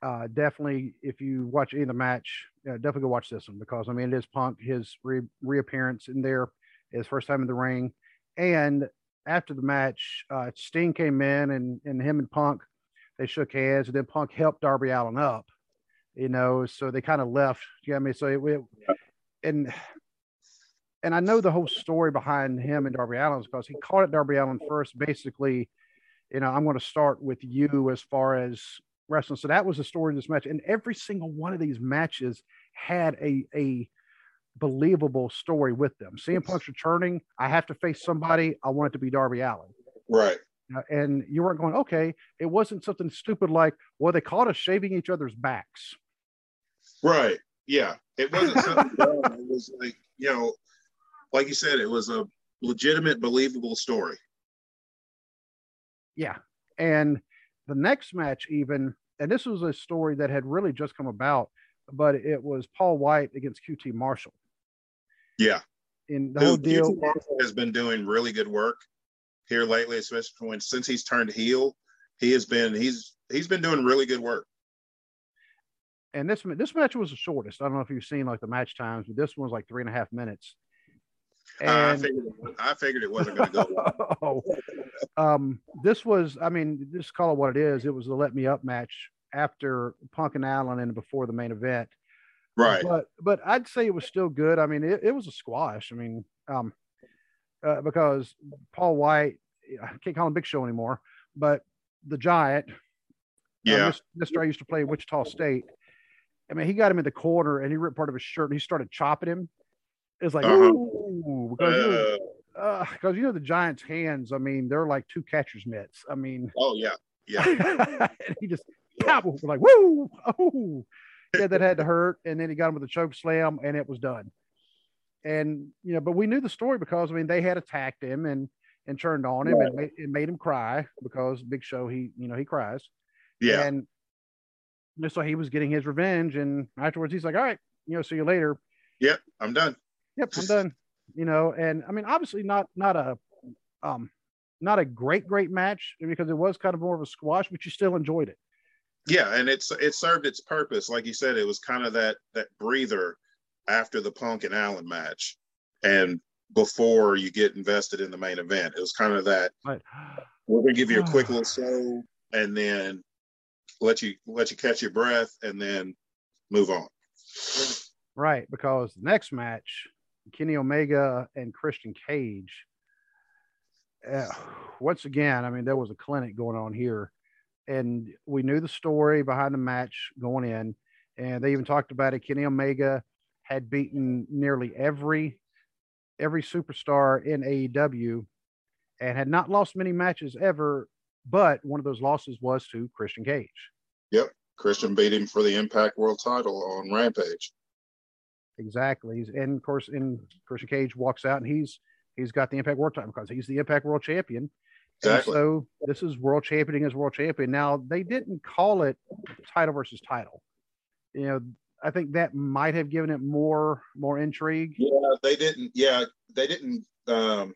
Uh, definitely, if you watch any of the match, uh, definitely go watch this one because I mean it is Punk his re- reappearance in there, his first time in the ring, and after the match, uh, Sting came in and and him and Punk they shook hands, and then Punk helped Darby Allin up, you know, so they kind of left. You know I mean? So it, it and and I know the whole story behind him and Darby Allin because he called it Darby Allin first, basically, you know, I'm going to start with you as far as wrestling. So that was the story of this match. And every single one of these matches had a, a believable story with them. CM Punk's returning. I have to face somebody. I want it to be Darby Allin. Right. Uh, and you weren't going, okay, it wasn't something stupid like, well, they called us shaving each other's backs. Right. Yeah. It wasn't something [laughs] It was like, you know, like you said, it was a legitimate, believable story. Yeah. And the next match, even, and this was a story that had really just come about, but it was Paul Wight against QT Marshall. Yeah. In the Who, whole deal. QT Marshall has been doing really good work here lately, especially when since he's turned heel. He has been he's he's been doing really good work. And this this match was the shortest. I don't know if you've seen like the match times, but this one was like three and a half minutes. And, I, figured it, I figured it wasn't going to go well. [laughs] oh, um, this was, I mean, just call it what it is. It was the let me up match after Punk and Allin and before the main event. Right. But, but I'd say it was still good. I mean, it, it was a squash. I mean, um, uh, because Paul Wight, I can't call him Big Show anymore, but the Giant, uh, yeah, uh, Mr. I used to play Wichita State. I mean, he got him in the corner and he ripped part of his shirt and he started chopping him. It's like, uh-huh. ooh, because you, know, uh, you know the Giants' hands. I mean, they're like two catcher's mitts. I mean, oh yeah, yeah. [laughs] he just pop, like woo, oh, yeah, that had to hurt, and then he got him with a choke slam, and it was done. And you know, but we knew the story because I mean they had attacked him and and turned on him right. and made, it made him cry because Big Show he you know he cries. Yeah. And so he was getting his revenge, and afterwards he's like, "All right, you know, see you later." Yep, I'm done yep, I'm done. You know, and I mean, obviously not not a um not a great great match because it was kind of more of a squash, but you still enjoyed it. Yeah, and it's it served its purpose. Like you said, it was kind of that that breather after the Punk and Allin match, and before you get invested in the main event. It was kind of that. Right. We're gonna give you a quick [sighs] little show, and then let you let you catch your breath, and then move on. Right, because the next match Kenny Omega and Christian Cage. uh, once again, I mean, there was a clinic going on here, and we knew the story behind the match going in, and they even talked about it. Kenny Omega had beaten nearly every every superstar in AEW and had not lost many matches ever, but one of those losses was to Christian Cage. Yep. Christian beat him for the Impact World title on Rampage. Exactly. And of course, in Christian Cage walks out and he's he's got the Impact World title because he's the Impact World Champion. Exactly. So this is world championing as world champion. Now they didn't call it title versus title. You know, I think that might have given it more more intrigue. Yeah, they didn't. Yeah, they didn't. Um,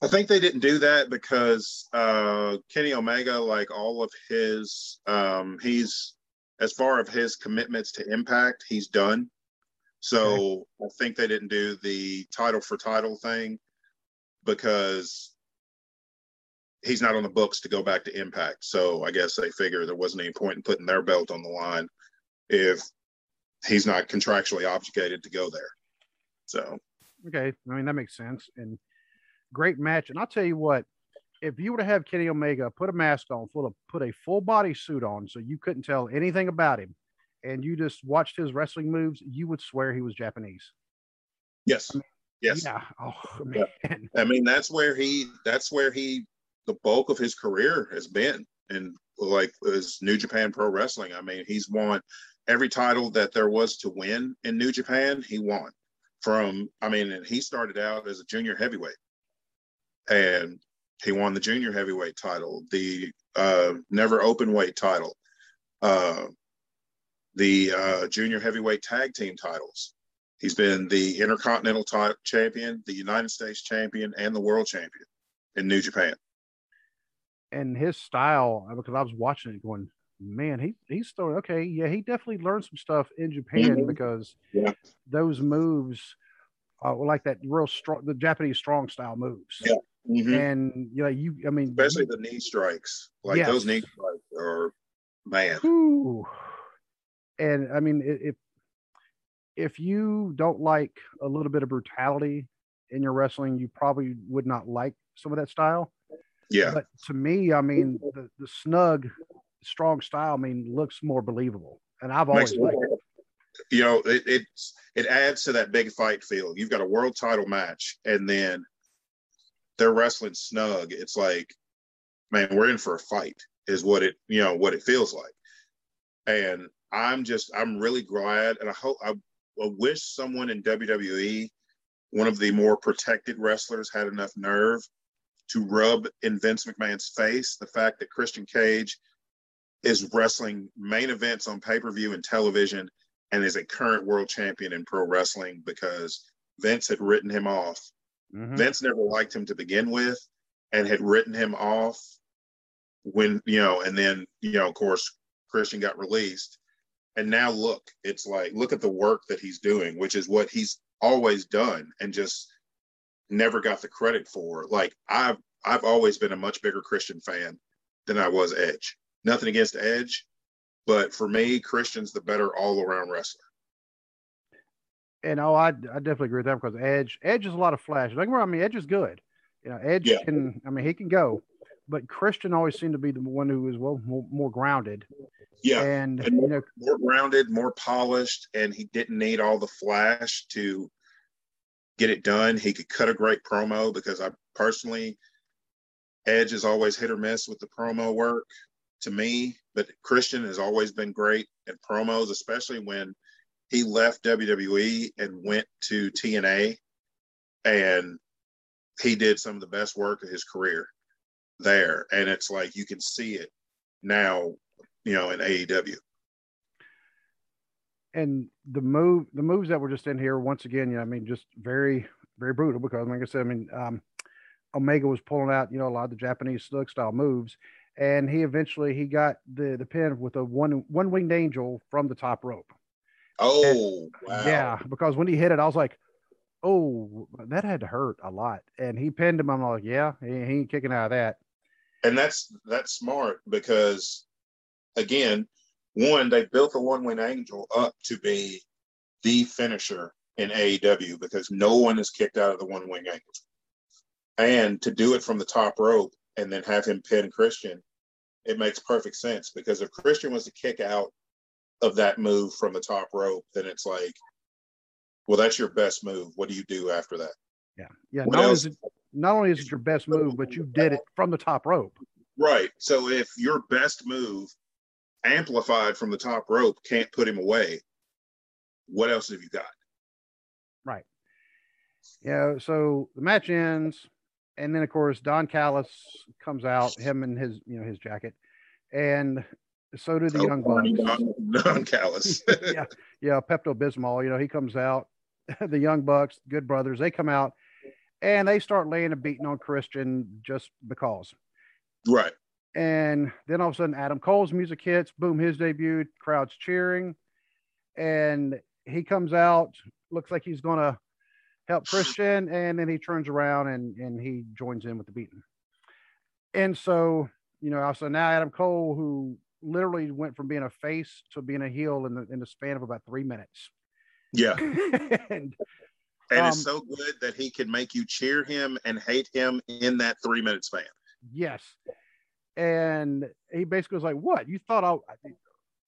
I think they didn't do that because uh, Kenny Omega, like all of his, um, he's as far of his commitments to Impact, he's done. So okay. I think they didn't do the title for title thing because he's not on the books to go back to Impact. So I guess they figure there wasn't any point in putting their belt on the line if he's not contractually obligated to go there. So okay, I mean that makes sense and great match. And I'll tell you what, if you were to have Kenny Omega put a mask on, full of put a full body suit on, so you couldn't tell anything about him, and you just watched his wrestling moves, you would swear he was Japanese. Yes. I mean, yes. Yeah. Oh man. Yeah. I mean, that's where he. That's where he. The bulk of his career has been, and like is New Japan Pro Wrestling. I mean, he's won every title that there was to win in New Japan. He won from. I mean, and he started out as a junior heavyweight, and he won the junior heavyweight title, the uh, never open weight title, uh, the uh, junior heavyweight tag team titles. He's been the Intercontinental t- champion, the United States champion, and the world champion in New Japan. And his style, uh, because I was watching it going, man, he he's still okay. Yeah, he definitely learned some stuff in Japan mm-hmm. because yeah. those moves, uh, like that real strong, the Japanese strong style moves. Yeah. Mm-hmm. And you know, you I mean, especially the knee strikes, like yes. those knee strikes are man. Ooh. And I mean, if if you don't like a little bit of brutality in your wrestling, you probably would not like some of that style. Yeah. But to me, I mean, the, the snug, strong style, I mean, looks more believable. And I've always liked it. You know, it, it's it adds to that big fight feel. You've got a world title match, and then they're wrestling snug. It's like, man, we're in for a fight, is what it you know what it feels like. And I'm just I'm really glad, and I hope I, I wish someone in WWE, one of the more protected wrestlers, had enough nerve to rub in Vince McMahon's face the fact that Christian Cage is wrestling main events on pay per view and television and is a current world champion in pro wrestling because Vince had written him off Mm-hmm. Vince never liked him to begin with and had written him off when, you know, and then, you know, of course, Christian got released. And now look, it's like, look at the work that he's doing, which is what he's always done and just never got the credit for. Like I've I've always been a much bigger Christian fan than I was Edge. Nothing against Edge, but for me, Christian's the better all around wrestler and oh, I, I definitely agree with that because Edge Edge is a lot of flash. Like, I mean, Edge is good. You know, Edge yeah. can. I mean, he can go, but Christian always seemed to be the one who was well more, more grounded. Yeah, and, and more, you know, more grounded, more polished, and he didn't need all the flash to get it done. He could cut a great promo because I personally, Edge is always hit or miss with the promo work to me, but Christian has always been great at promos, especially when he left WWE and went to TNA, and he did some of the best work of his career there. And it's like you can see it now, you know, in AEW. And the move, the moves that were just in here, once again, you know, I mean, just very, very brutal because, like I said, I mean, um, Omega was pulling out, you know, a lot of the Japanese slug style moves, and he eventually he got the the pin with a one one winged angel from the top rope. Oh, and, wow. Yeah, because when he hit it, I was like, oh, that had to hurt a lot. And he pinned him. I'm like, yeah, he, he ain't kicking out of that. And that's that's smart because, again, one they built the one wing angel up to be the finisher in AEW because no one is kicked out of the one wing angel. And to do it from the top rope and then have him pin Christian, it makes perfect sense because if Christian was to kick out of that move from the top rope, then it's like, well, that's your best move. What do you do after that? Yeah. Yeah. Not only, it, not only is it your best move, but you did it from the top rope. Right. So if your best move amplified from the top rope can't put him away, what else have you got? Right. Yeah. So the match ends, and then of course Don Callis comes out, him and his you know his jacket, and so do the oh, young bucks. Don, Don Callis. [laughs] yeah, yeah, Pepto Bismol. You know he comes out. [laughs] the young bucks, good brothers, they come out, and they start laying a beating on Christian just because. Right. And then all of a sudden, Adam Cole's music hits. Boom, his debut. Crowd's cheering, and he comes out. Looks like he's going to help [laughs] Christian, and then he turns around and and he joins in with the beating. And so, you know, also now Adam Cole, who literally went from being a face to being a heel in the in the span of about three minutes. Yeah. [laughs] [laughs] and and um, it's so good that he can make you cheer him and hate him in that three minute span. Yes. And he basically was like, What? You thought I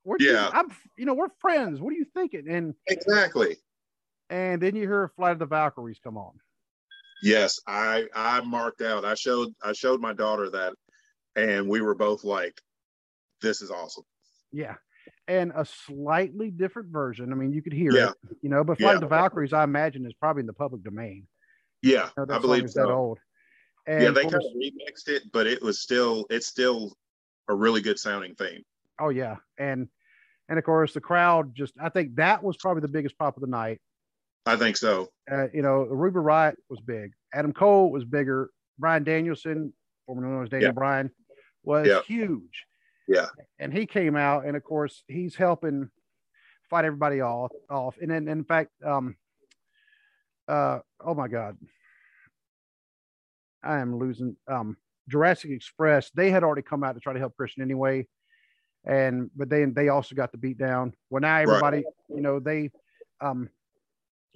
we're yeah. You, I'm you know, we're friends. What are you thinking? And exactly. And then you hear Flight of the Valkyries come on. Yes, I I marked out. I showed I showed my daughter that and we were both like, This is awesome. Yeah. And a slightly different version. I mean, you could hear yeah. it, you know, but Flight yeah. of the Valkyries, I imagine, is probably in the public domain. Yeah, you know, I believe so. that old. And yeah, they kind of remixed it, but it was still it's still a really good sounding theme. Oh yeah, and and of course the crowd just I think that was probably the biggest pop of the night. I think so. Uh, you know, Ruby Riott was big. Adam Cole was bigger. Bryan Danielson, formerly known as Daniel yeah. Bryan, was yeah. huge. Yeah. And he came out, and of course he's helping fight everybody off. Off, and then in fact, um, uh, oh my God, I am losing. Um, Jurassic Express, they had already come out to try to help Christian anyway. And but then they also got the beat down. Well, now everybody, right. you know, they um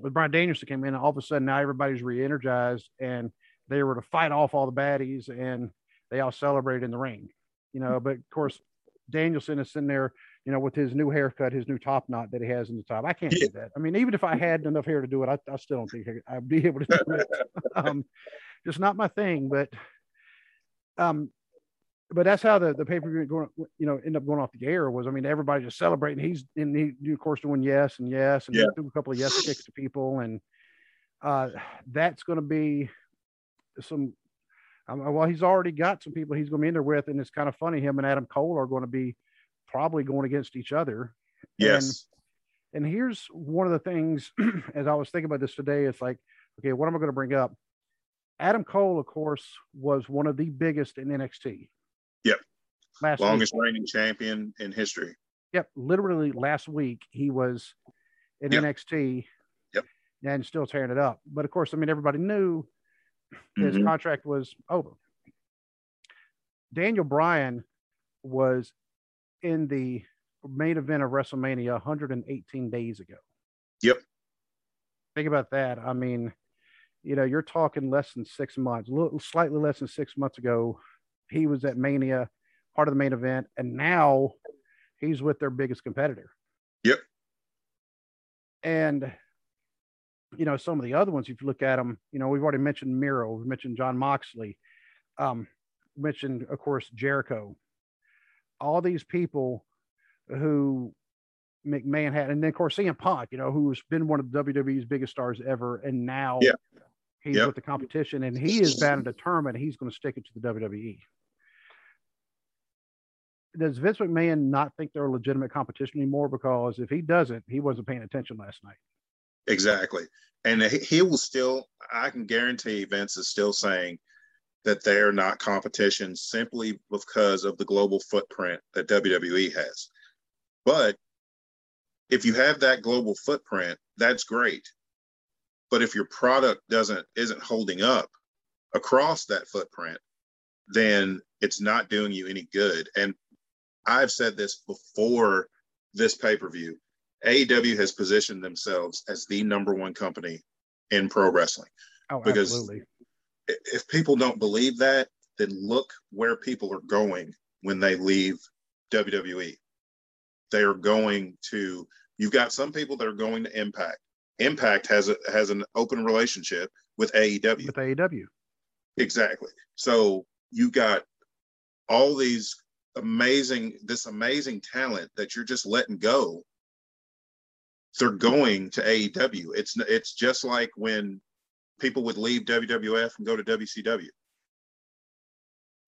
with Bryan Danielson came in, all of a sudden now everybody's re-energized and they were to fight off all the baddies and they all celebrated in the ring. You know, but of course Danielson is sitting there, you know, with his new haircut, his new top knot that he has in the top. I can't yeah. do that. I mean, even if I had enough hair to do it, I, I still don't think I'd be [laughs] able to do it. [laughs] um, just not my thing. But um, but that's how the the pay per view going, you know, end up going off the air was. I mean, everybody just celebrating. He's and he, of course, doing yes and yes and yeah. do a couple of yes kicks to people, and uh, that's going to be some. Um, well, he's already got some people he's going to be in there with, and it's kind of funny. Him and Adam Cole are going to be probably going against each other. Yes. And, and here's one of the things [clears throat] as I was thinking about this today. It's like, okay, what am I going to bring up? Adam Cole, of course, was one of the biggest in NXT. Yep. Last longest week. reigning champion in history. Yep. Literally last week he was in yep. NXT. Yep. And still tearing it up. But of course, I mean, everybody knew his mm-hmm. contract was over. Daniel Bryan was in the main event of WrestleMania 118 days ago. Yep. Think about that. I mean, you know, you're talking less than six months, little, slightly less than six months ago. He was at Mania, part of the main event, and now he's with their biggest competitor. Yep. And you know, some of the other ones, if you look at them, you know, we've already mentioned Miro, we mentioned Jon Moxley, um, mentioned, of course, Jericho. All these people who McMahon had, and then of course CM Punk, you know, who's been one of WWE's biggest stars ever, and now yeah he's yep. with the competition, and he is bound and determined he's going to stick it to the WWE. Does Vince McMahon not think they're a legitimate competition anymore? Because if he doesn't, he wasn't paying attention last night. Exactly. And he will still, I can guarantee Vince is still saying that they're not competition simply because of the global footprint that WWE has. But if you have that global footprint, that's great. But if your product doesn't isn't holding up across that footprint, then it's not doing you any good. And I've said this before this pay-per-view. AEW has positioned themselves as the number one company in pro wrestling. Oh, because absolutely. if people don't believe that, then look where people are going when they leave WWE. They are going to. You've got some people that are going to Impact. Impact has a has an open relationship with AEW. With AEW. Exactly. So you got all these amazing this amazing talent that you're just letting go they're going to AEW it's it's just like when people would leave WWF and go to WCW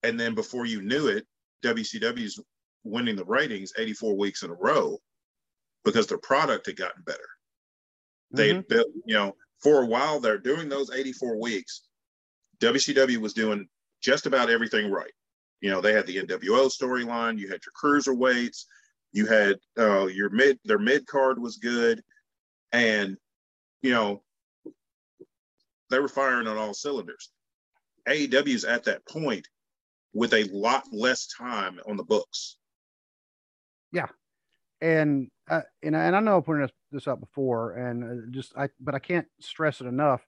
and then before you knew it WCW's winning the ratings 84 weeks in a row because their product had gotten better they mm-hmm. built you know for a while they're doing those 84 weeks WCW was doing just about everything right you know, they had the NWO storyline. You had your cruiserweights. You had uh, your mid. Their mid card was good, and you know they were firing on all cylinders. AEW's at that point with a lot less time on the books. Yeah, and uh, and and I know I pointed this out before, and uh, just I but I can't stress it enough.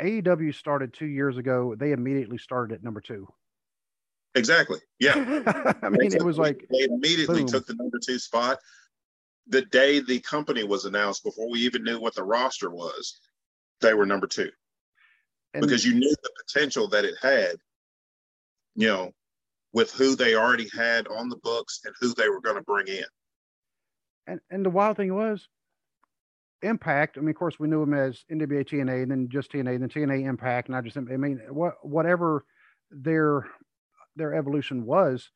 AEW started two years ago. They immediately started at number two. Exactly. Yeah. [laughs] I mean, it was like they immediately boom. took the number two spot. The day the company was announced, before we even knew what the roster was, they were number two and because you knew the potential that it had, you know, with who they already had on the books and who they were going to bring in. And and the wild thing was, Impact. I mean, of course, we knew them as NWA TNA, and then just TNA, and then TNA Impact, and I just, I mean, what whatever their their evolution was,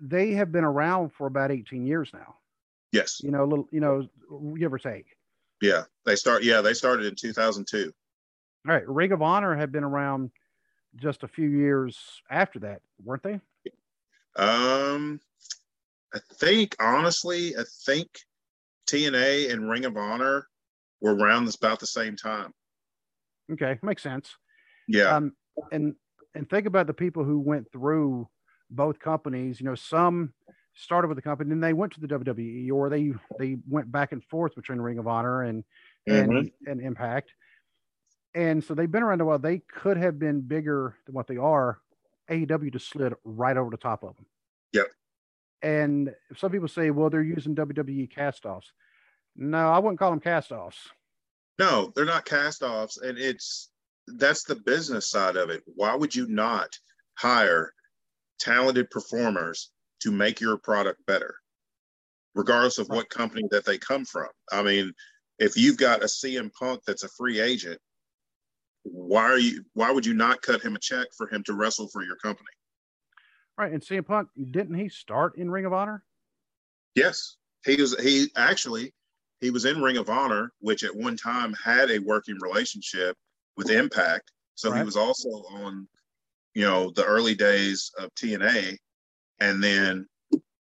they have been around for about 18 years now. Yes. You know, a little, you know, give or take. Yeah. They start, yeah, they started in 2002. All right. Ring of Honor had been around just a few years after that, weren't they? Um, I think, honestly, I think TNA and Ring of Honor were around about the same time. Okay. Makes sense. Yeah. Um, and and think about the people who went through both companies. You know, some started with the company and they went to the WWE, or they they went back and forth between Ring of Honor and mm-hmm. and and Impact. And so they've been around a while. They could have been bigger than what they are. AEW just slid right over the top of them. Yep. And some people say, well, they're using WWE cast-offs. No, I wouldn't call them cast-offs. No, they're not cast-offs, and it's that's the business side of it. Why would you not hire talented performers to make your product better, regardless of what company that they come from? I mean, if you've got a CM Punk that's a free agent, why are you? Why would you not cut him a check for him to wrestle for your company? Right, and CM Punk didn't he start in Ring of Honor? Yes, he was. He actually he was in Ring of Honor, which at one time had a working relationship with Impact. So right. he was also on, you know, the early days of TNA. And then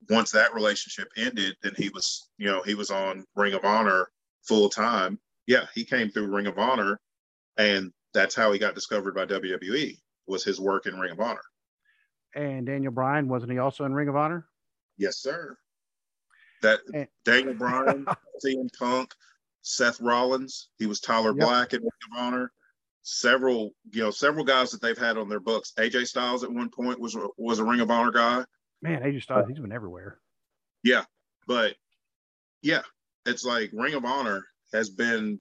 once that relationship ended, then he was, you know, he was on Ring of Honor full time. Yeah, he came through Ring of Honor, and that's how he got discovered by WWE was his work in Ring of Honor. And Daniel Bryan wasn't he also in Ring of Honor? Yes, sir. That and- Daniel Bryan, [laughs] CM Punk, Seth Rollins. He was Tyler yep. Black in Ring of Honor several, you know, several guys that they've had on their books. AJ Styles at one point was was a Ring of Honor guy. Man, AJ Styles, he's been everywhere. Yeah, but yeah, it's like Ring of Honor has been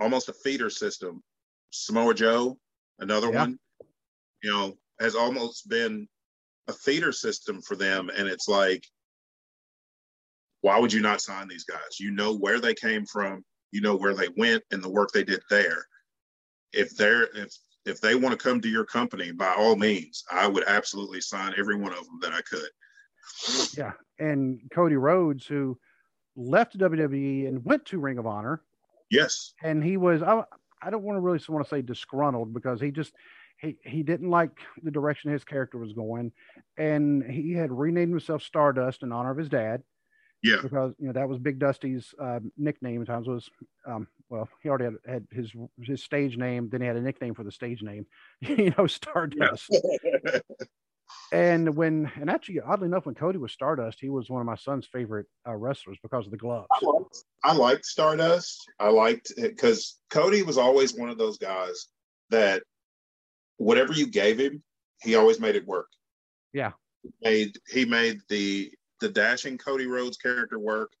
almost a feeder system. Samoa Joe, another yeah. one, you know, has almost been a feeder system for them. And it's like, why would you not sign these guys? You know where they came from, you know where they went and the work they did there if they're if if they want to come to your company, by all means, I would absolutely sign every one of them that I could. Yeah, and Cody Rhodes, who left WWE and went to Ring of Honor. Yes, and he was. I, I don't want to really want to say disgruntled because he just he he didn't like the direction his character was going, and he had renamed himself Stardust in honor of his dad. Yeah, because you know that was Big Dusty's uh, nickname. Times was um, well, he already had, had, his his stage name. Then he had a nickname for the stage name, [laughs] you know, Stardust. [laughs] and when and actually, oddly enough, when Cody was Stardust, he was one of my son's favorite uh, wrestlers because of the gloves. I liked, I liked Stardust. I liked it because Cody was always one of those guys that whatever you gave him, he always made it work. Yeah. He made he made the the dashing Cody Rhodes character work.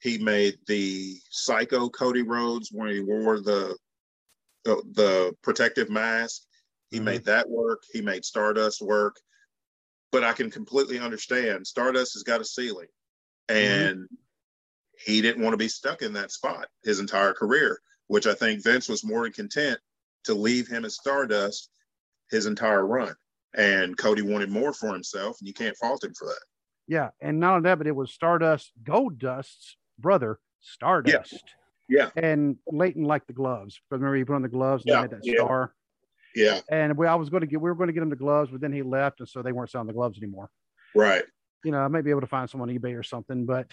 He made the psycho Cody Rhodes when he wore the the, the protective mask. He mm-hmm. made that work. He made Stardust work. But I can completely understand Stardust has got a ceiling. Mm-hmm. And mm-hmm. he didn't want to be stuck in that spot his entire career, which I think Vince was more than content to leave him as Stardust his entire run. And Cody wanted more for himself, and you can't fault him for that. Yeah, and not only that, but it was Stardust, Goldust's brother, Stardust. Yeah. yeah. And Leyton liked the gloves. Remember, he put on the gloves and yeah. had that star. Yeah. And we, I was going to get, we were going to get him the gloves, but then he left, and so they weren't selling the gloves anymore. Right. You know, I may be able to find someone on eBay or something, but,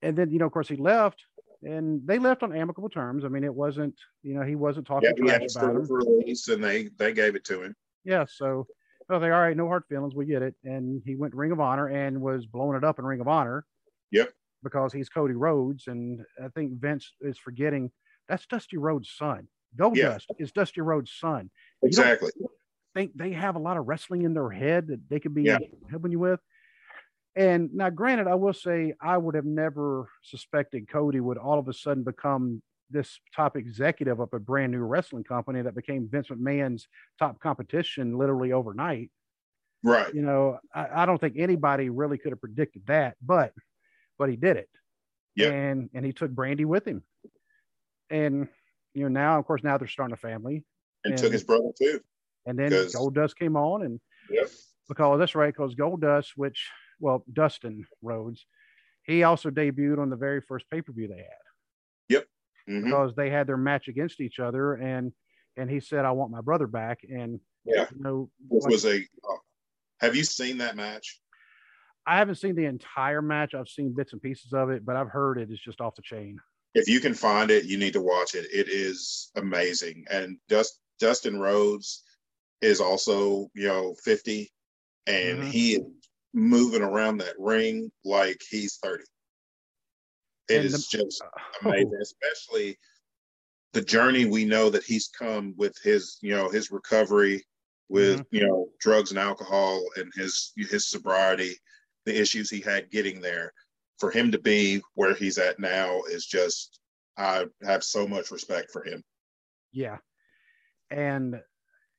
and then you know, of course, he left, and they left on amicable terms. I mean, it wasn't, you know, he wasn't talking yeah, trash about him. Release and they they gave it to him. Yeah, so I was like, all right, no hard feelings, we get it. And he went Ring of Honor and was blowing it up in Ring of Honor. Yep. Because he's Cody Rhodes, and I think Vince is forgetting that's Dusty Rhodes' son. Goldust yeah. is Dusty Rhodes' son. Exactly. think they have a lot of wrestling in their head that they could be yeah. helping you with. And now, granted, I will say I would have never suspected Cody would all of a sudden become this top executive of a brand new wrestling company that became Vince McMahon's top competition literally overnight. Right. You know, I, I don't think anybody really could have predicted that, but but he did it. Yeah. And and he took Brandi with him. And you know, now of course now they're starting a family. And, and took his brother too. And then Goldust came on and yep. because that's right, because Goldust, which well, Dustin Rhodes, he also debuted on the very first pay-per-view they had. Yep mm-hmm. because they had their match against each other, and and he said, "I want my brother back." And yeah, you know, like, was a. Uh, have you seen that match? I haven't seen the entire match. I've seen bits and pieces of it, but I've heard it is just off the chain. If you can find it, you need to watch it. It is amazing. And Dust, Dustin Rhodes is also, you know, 50 and mm-hmm. he is moving around that ring like he's 30. It and is the, just uh, [laughs] amazing, oh. especially the journey we know that he's come with his, you know, his recovery with, mm-hmm. you know, drugs and alcohol and his his sobriety, the issues he had getting there. For him to be where he's at now is just I have so much respect for him. Yeah. And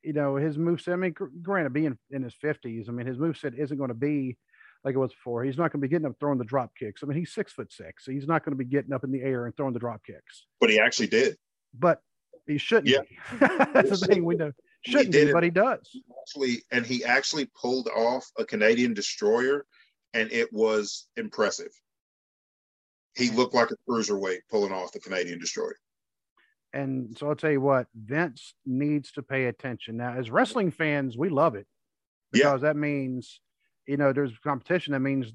you know, his moveset, I mean, granted, being in his 50s, I mean, his moveset isn't going to be like it was before. He's not going to be getting up throwing the drop kicks. I mean, he's six foot six. So he's not going to be getting up in the air and throwing the drop kicks. But he actually did. But he shouldn't. Yeah. [laughs] That's the thing we know. Shouldn't he be, but he does. Actually, and he actually pulled off a Canadian destroyer, and it was impressive. He looked like a cruiserweight pulling off the Canadian destroyer. And so I'll tell you what, Vince needs to pay attention. Now, as wrestling fans, we love it because yeah. that means you know, there's competition. That means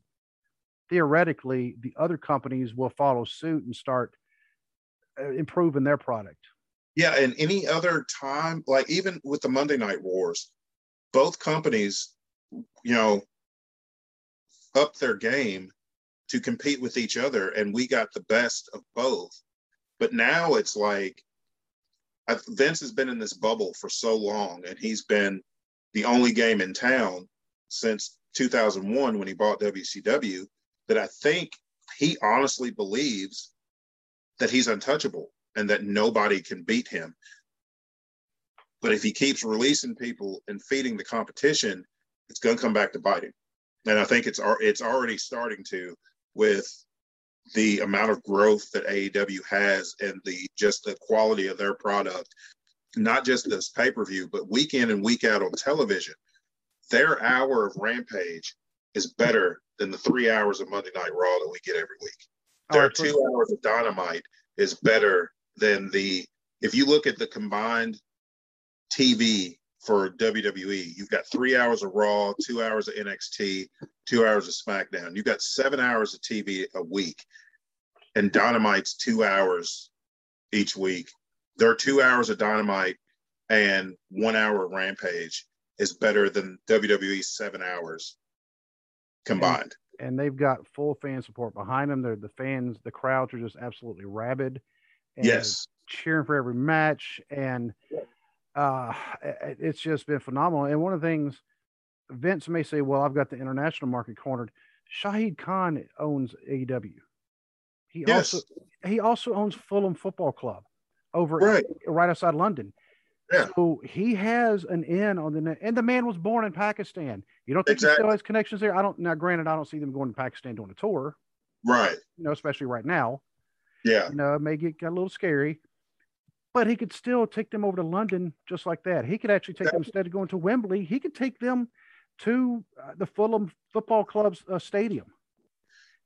theoretically the other companies will follow suit and start uh, improving their product. Yeah, and any other time, like even with the Monday Night Wars, both companies, you know, up their game to compete with each other, and we got the best of both. But now it's like Vince has been in this bubble for so long, and he's been the only game in town since 2001 when he bought WCW that I think he honestly believes that he's untouchable and that nobody can beat him. But if he keeps releasing people and feeding the competition, it's going to come back to bite him. And I think it's it's already starting to with the amount of growth that AEW has and the just the quality of their product, not just this pay per view, but week in and week out on television their hour of Rampage is better than the three hours of Monday Night Raw that we get every week. Oh, their oh, two hours of Dynamite is better than the. If you look at the combined TV for WWE, you've got three hours of Raw, two hours of NXT, two hours of SmackDown. You've got seven hours of TV a week, and Dynamite's two hours each week. There are two hours of Dynamite and one hour of Rampage is better than WWE's seven hours combined. And, and they've got full fan support behind them. They're the fans, the crowds are just absolutely rabid. yes. Cheering for every match. And uh, it's just been phenomenal. And one of the things Vince may say, well, I've got the international market cornered. Shahid Khan owns AEW. He yes. also he also owns Fulham Football Club over right, right outside London. Yeah. So he has an in on the. And the man was born in Pakistan. You don't think exactly. he still has connections there? I don't now granted, I don't see them going to Pakistan doing a tour. Right. You know, especially right now. Yeah. You know, it may get, get a little scary. But he could still take them over to London just like that. He could actually take them instead of going to Wembley, he could take them to uh, the Fulham Football Club's uh, stadium.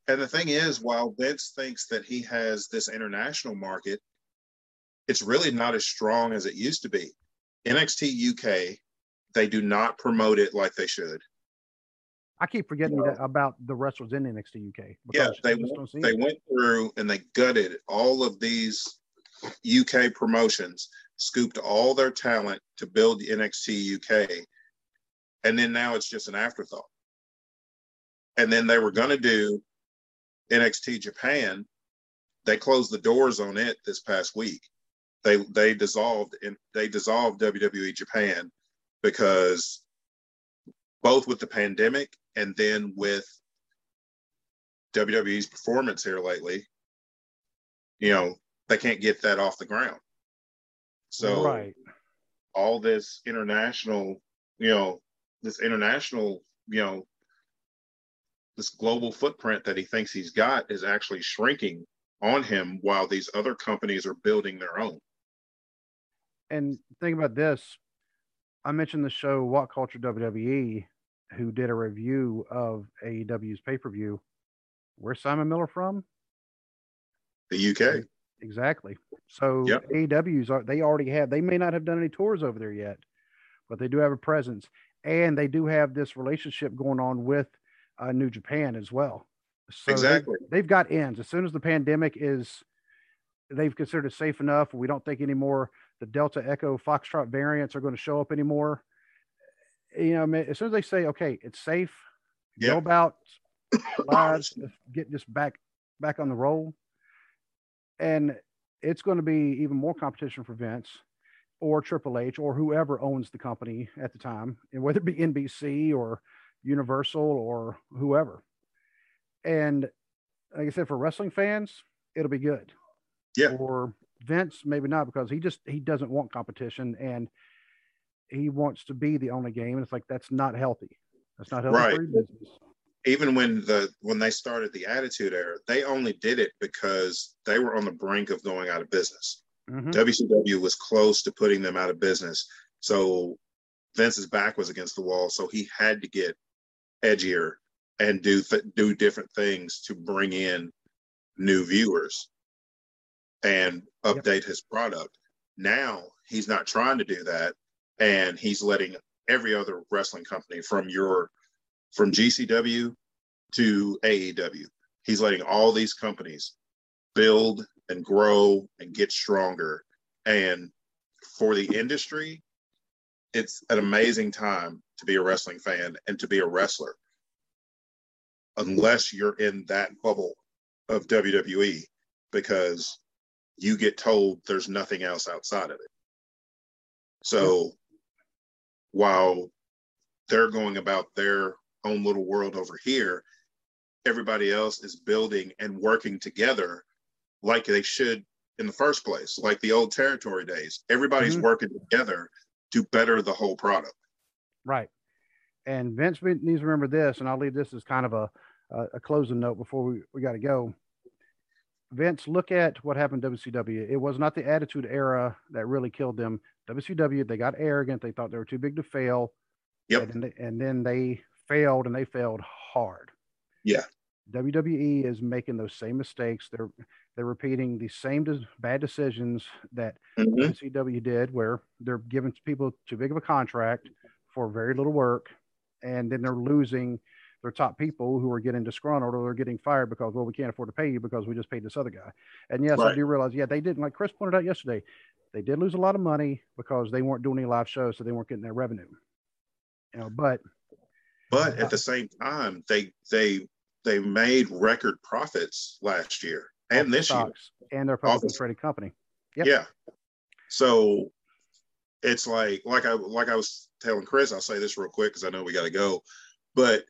And the thing is, while Vince thinks that he has this international market, it's really not as strong as it used to be. NXT UK, they do not promote it like they should. I keep forgetting you know, about the wrestlers in NXT UK. Yeah, they they went through and they gutted all of these UK promotions, scooped all their talent to build NXT UK, and then now it's just an afterthought. And then they were going to do NXT Japan. They closed the doors on it this past week they they dissolved and they dissolved WWE Japan because both with the pandemic and then with WWE's performance here lately, you know, they can't get that off the ground. So right. all this international, you know, this international, you know, this global footprint that he thinks he's got is actually shrinking on him while these other companies are building their own and think about this. I mentioned the show WhatCulture WWE, who did a review of AEW's pay per view. Where's Simon Miller from? The UK. Exactly. So yep. AEW's are they already have. They may not have done any tours over there yet, but they do have a presence, and they do have this relationship going on with uh, New Japan as well. So exactly. They, they've got ends. As soon as the pandemic is, they've considered it safe enough. We don't think anymore the Delta Echo Foxtrot variants are going to show up anymore. You know, as soon as they say, okay, it's safe, yep. go about [coughs] lives, get this back back on the roll, and it's going to be even more competition for Vince or Triple H or whoever owns the company at the time, and whether it be NBC or Universal or whoever. And like I said, for wrestling fans, it'll be good. Yeah. For Vince, maybe not because he just he doesn't want competition and he wants to be the only game. And it's like that's not healthy. That's not healthy right. for business. Even when the when they started the Attitude Era, they only did it because they were on the brink of going out of business. Mm-hmm. WCW was close to putting them out of business. So Vince's back was against the wall, so he had to get edgier and do th- do different things to bring in new viewers and update yep. his product. Now he's not trying to do that, and he's letting every other wrestling company from your from GCW to AEW. He's letting all these companies build and grow and get stronger. And for the industry, it's an amazing time to be a wrestling fan and to be a wrestler. Unless you're in that bubble of WWE, because you get told there's nothing else outside of it. So while they're going about their own little world over here, everybody else is building and working together like they should in the first place, like the old territory days. Everybody's mm-hmm. working together to better the whole product. Right. And Vince needs to remember this, and I'll leave this as kind of a, a closing note before we, we got to go. Vince, look at what happened to WCW. It was not the attitude era that really killed them. WCW, they got arrogant. They thought they were too big to fail. Yep. And, they, and then they failed and they failed hard. Yeah. WWE is making those same mistakes. They're they're repeating the same des- bad decisions that mm-hmm. WCW did, where they're giving people too big of a contract for very little work, and then they're losing their top people who are getting disgruntled or they're getting fired because well we can't afford to pay you because we just paid this other guy and yes right. i do realize yeah they didn't like chris pointed out yesterday they did lose a lot of money because they weren't doing any live shows so they weren't getting their revenue you know but but at the same time they they they made record profits last year and this year and they're publicly traded company yep. yeah so it's like like I like I was telling Chris. I'll say this real quick because I know we got to go, but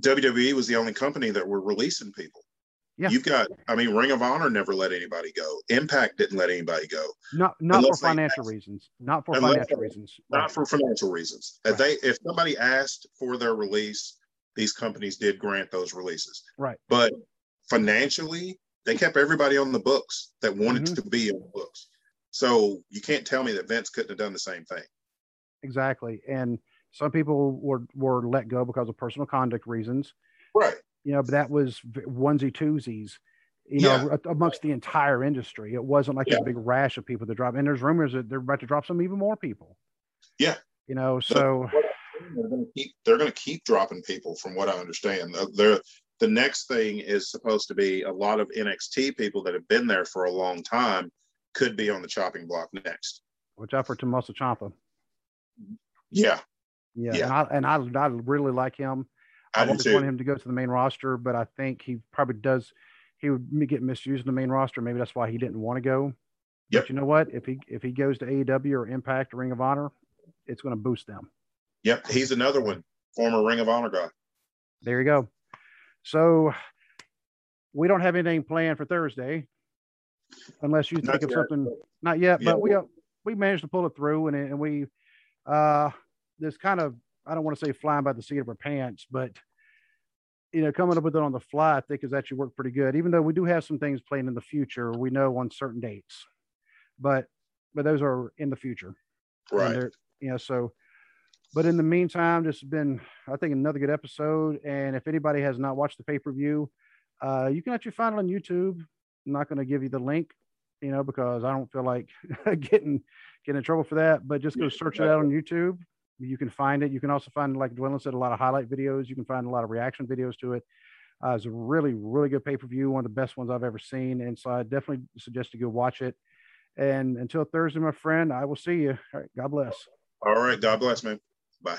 WWE was the only company that were releasing people. Yeah. You've got, I mean, Ring of Honor never let anybody go. Impact didn't let anybody go. Not not for financial reasons. Not for financial reasons. Not right. for financial reasons. Right. If they if somebody asked for their release, these companies did grant those releases. Right. But financially, they kept everybody on the books that wanted mm-hmm. to be on the books. So you can't tell me that Vince couldn't have done the same thing. Exactly. And some people were were let go because of personal conduct reasons. Right you know, but that was onesie twosies, you yeah. know, amongst the entire industry. It wasn't like yeah. a big rash of people to drop. And there's rumors that they're about to drop some even more people. Yeah. You know, so they're going to keep they're going to keep dropping people, from what I understand. They're the next thing is supposed to be a lot of NXT people that have been there for a long time could be on the chopping block next. Watch out for Tommaso Ciampa. Yeah. Yeah. yeah. And I and I I really like him. I, I always want him to go to the main roster, but I think he probably does. He would get misused in the main roster. Maybe that's why he didn't want to go. Yep. But you know what? If he if he goes to AEW or Impact or Ring of Honor, it's going to boost them. Yep, he's another one, former Ring of Honor guy. There you go. So we don't have anything planned for Thursday, unless you think of something. Not yet, yeah. but we uh, we managed to pull it through, and and we uh, this kind of I don't want to say flying by the seat of our pants, but you know, coming up with it on the fly, I think has actually worked pretty good. Even though we do have some things planned in the future, we know on certain dates, but but those are in the future, right? You know, so. But in the meantime, this has been, I think, another good episode. And if anybody has not watched the pay per view, uh, you can actually find it on YouTube. I'm not going to give you the link, you know, because I don't feel like [laughs] getting getting in trouble for that. But just go search it out on YouTube you can find it. You can also find, like Dwayne said, a lot of highlight videos. You can find a lot of reaction videos to it. Uh, it's a really, really good pay per view, one of the best ones I've ever seen. And so I definitely suggest you go watch it. And until Thursday, my friend, I will see you. All right. God bless. All right. God bless, man. Bye.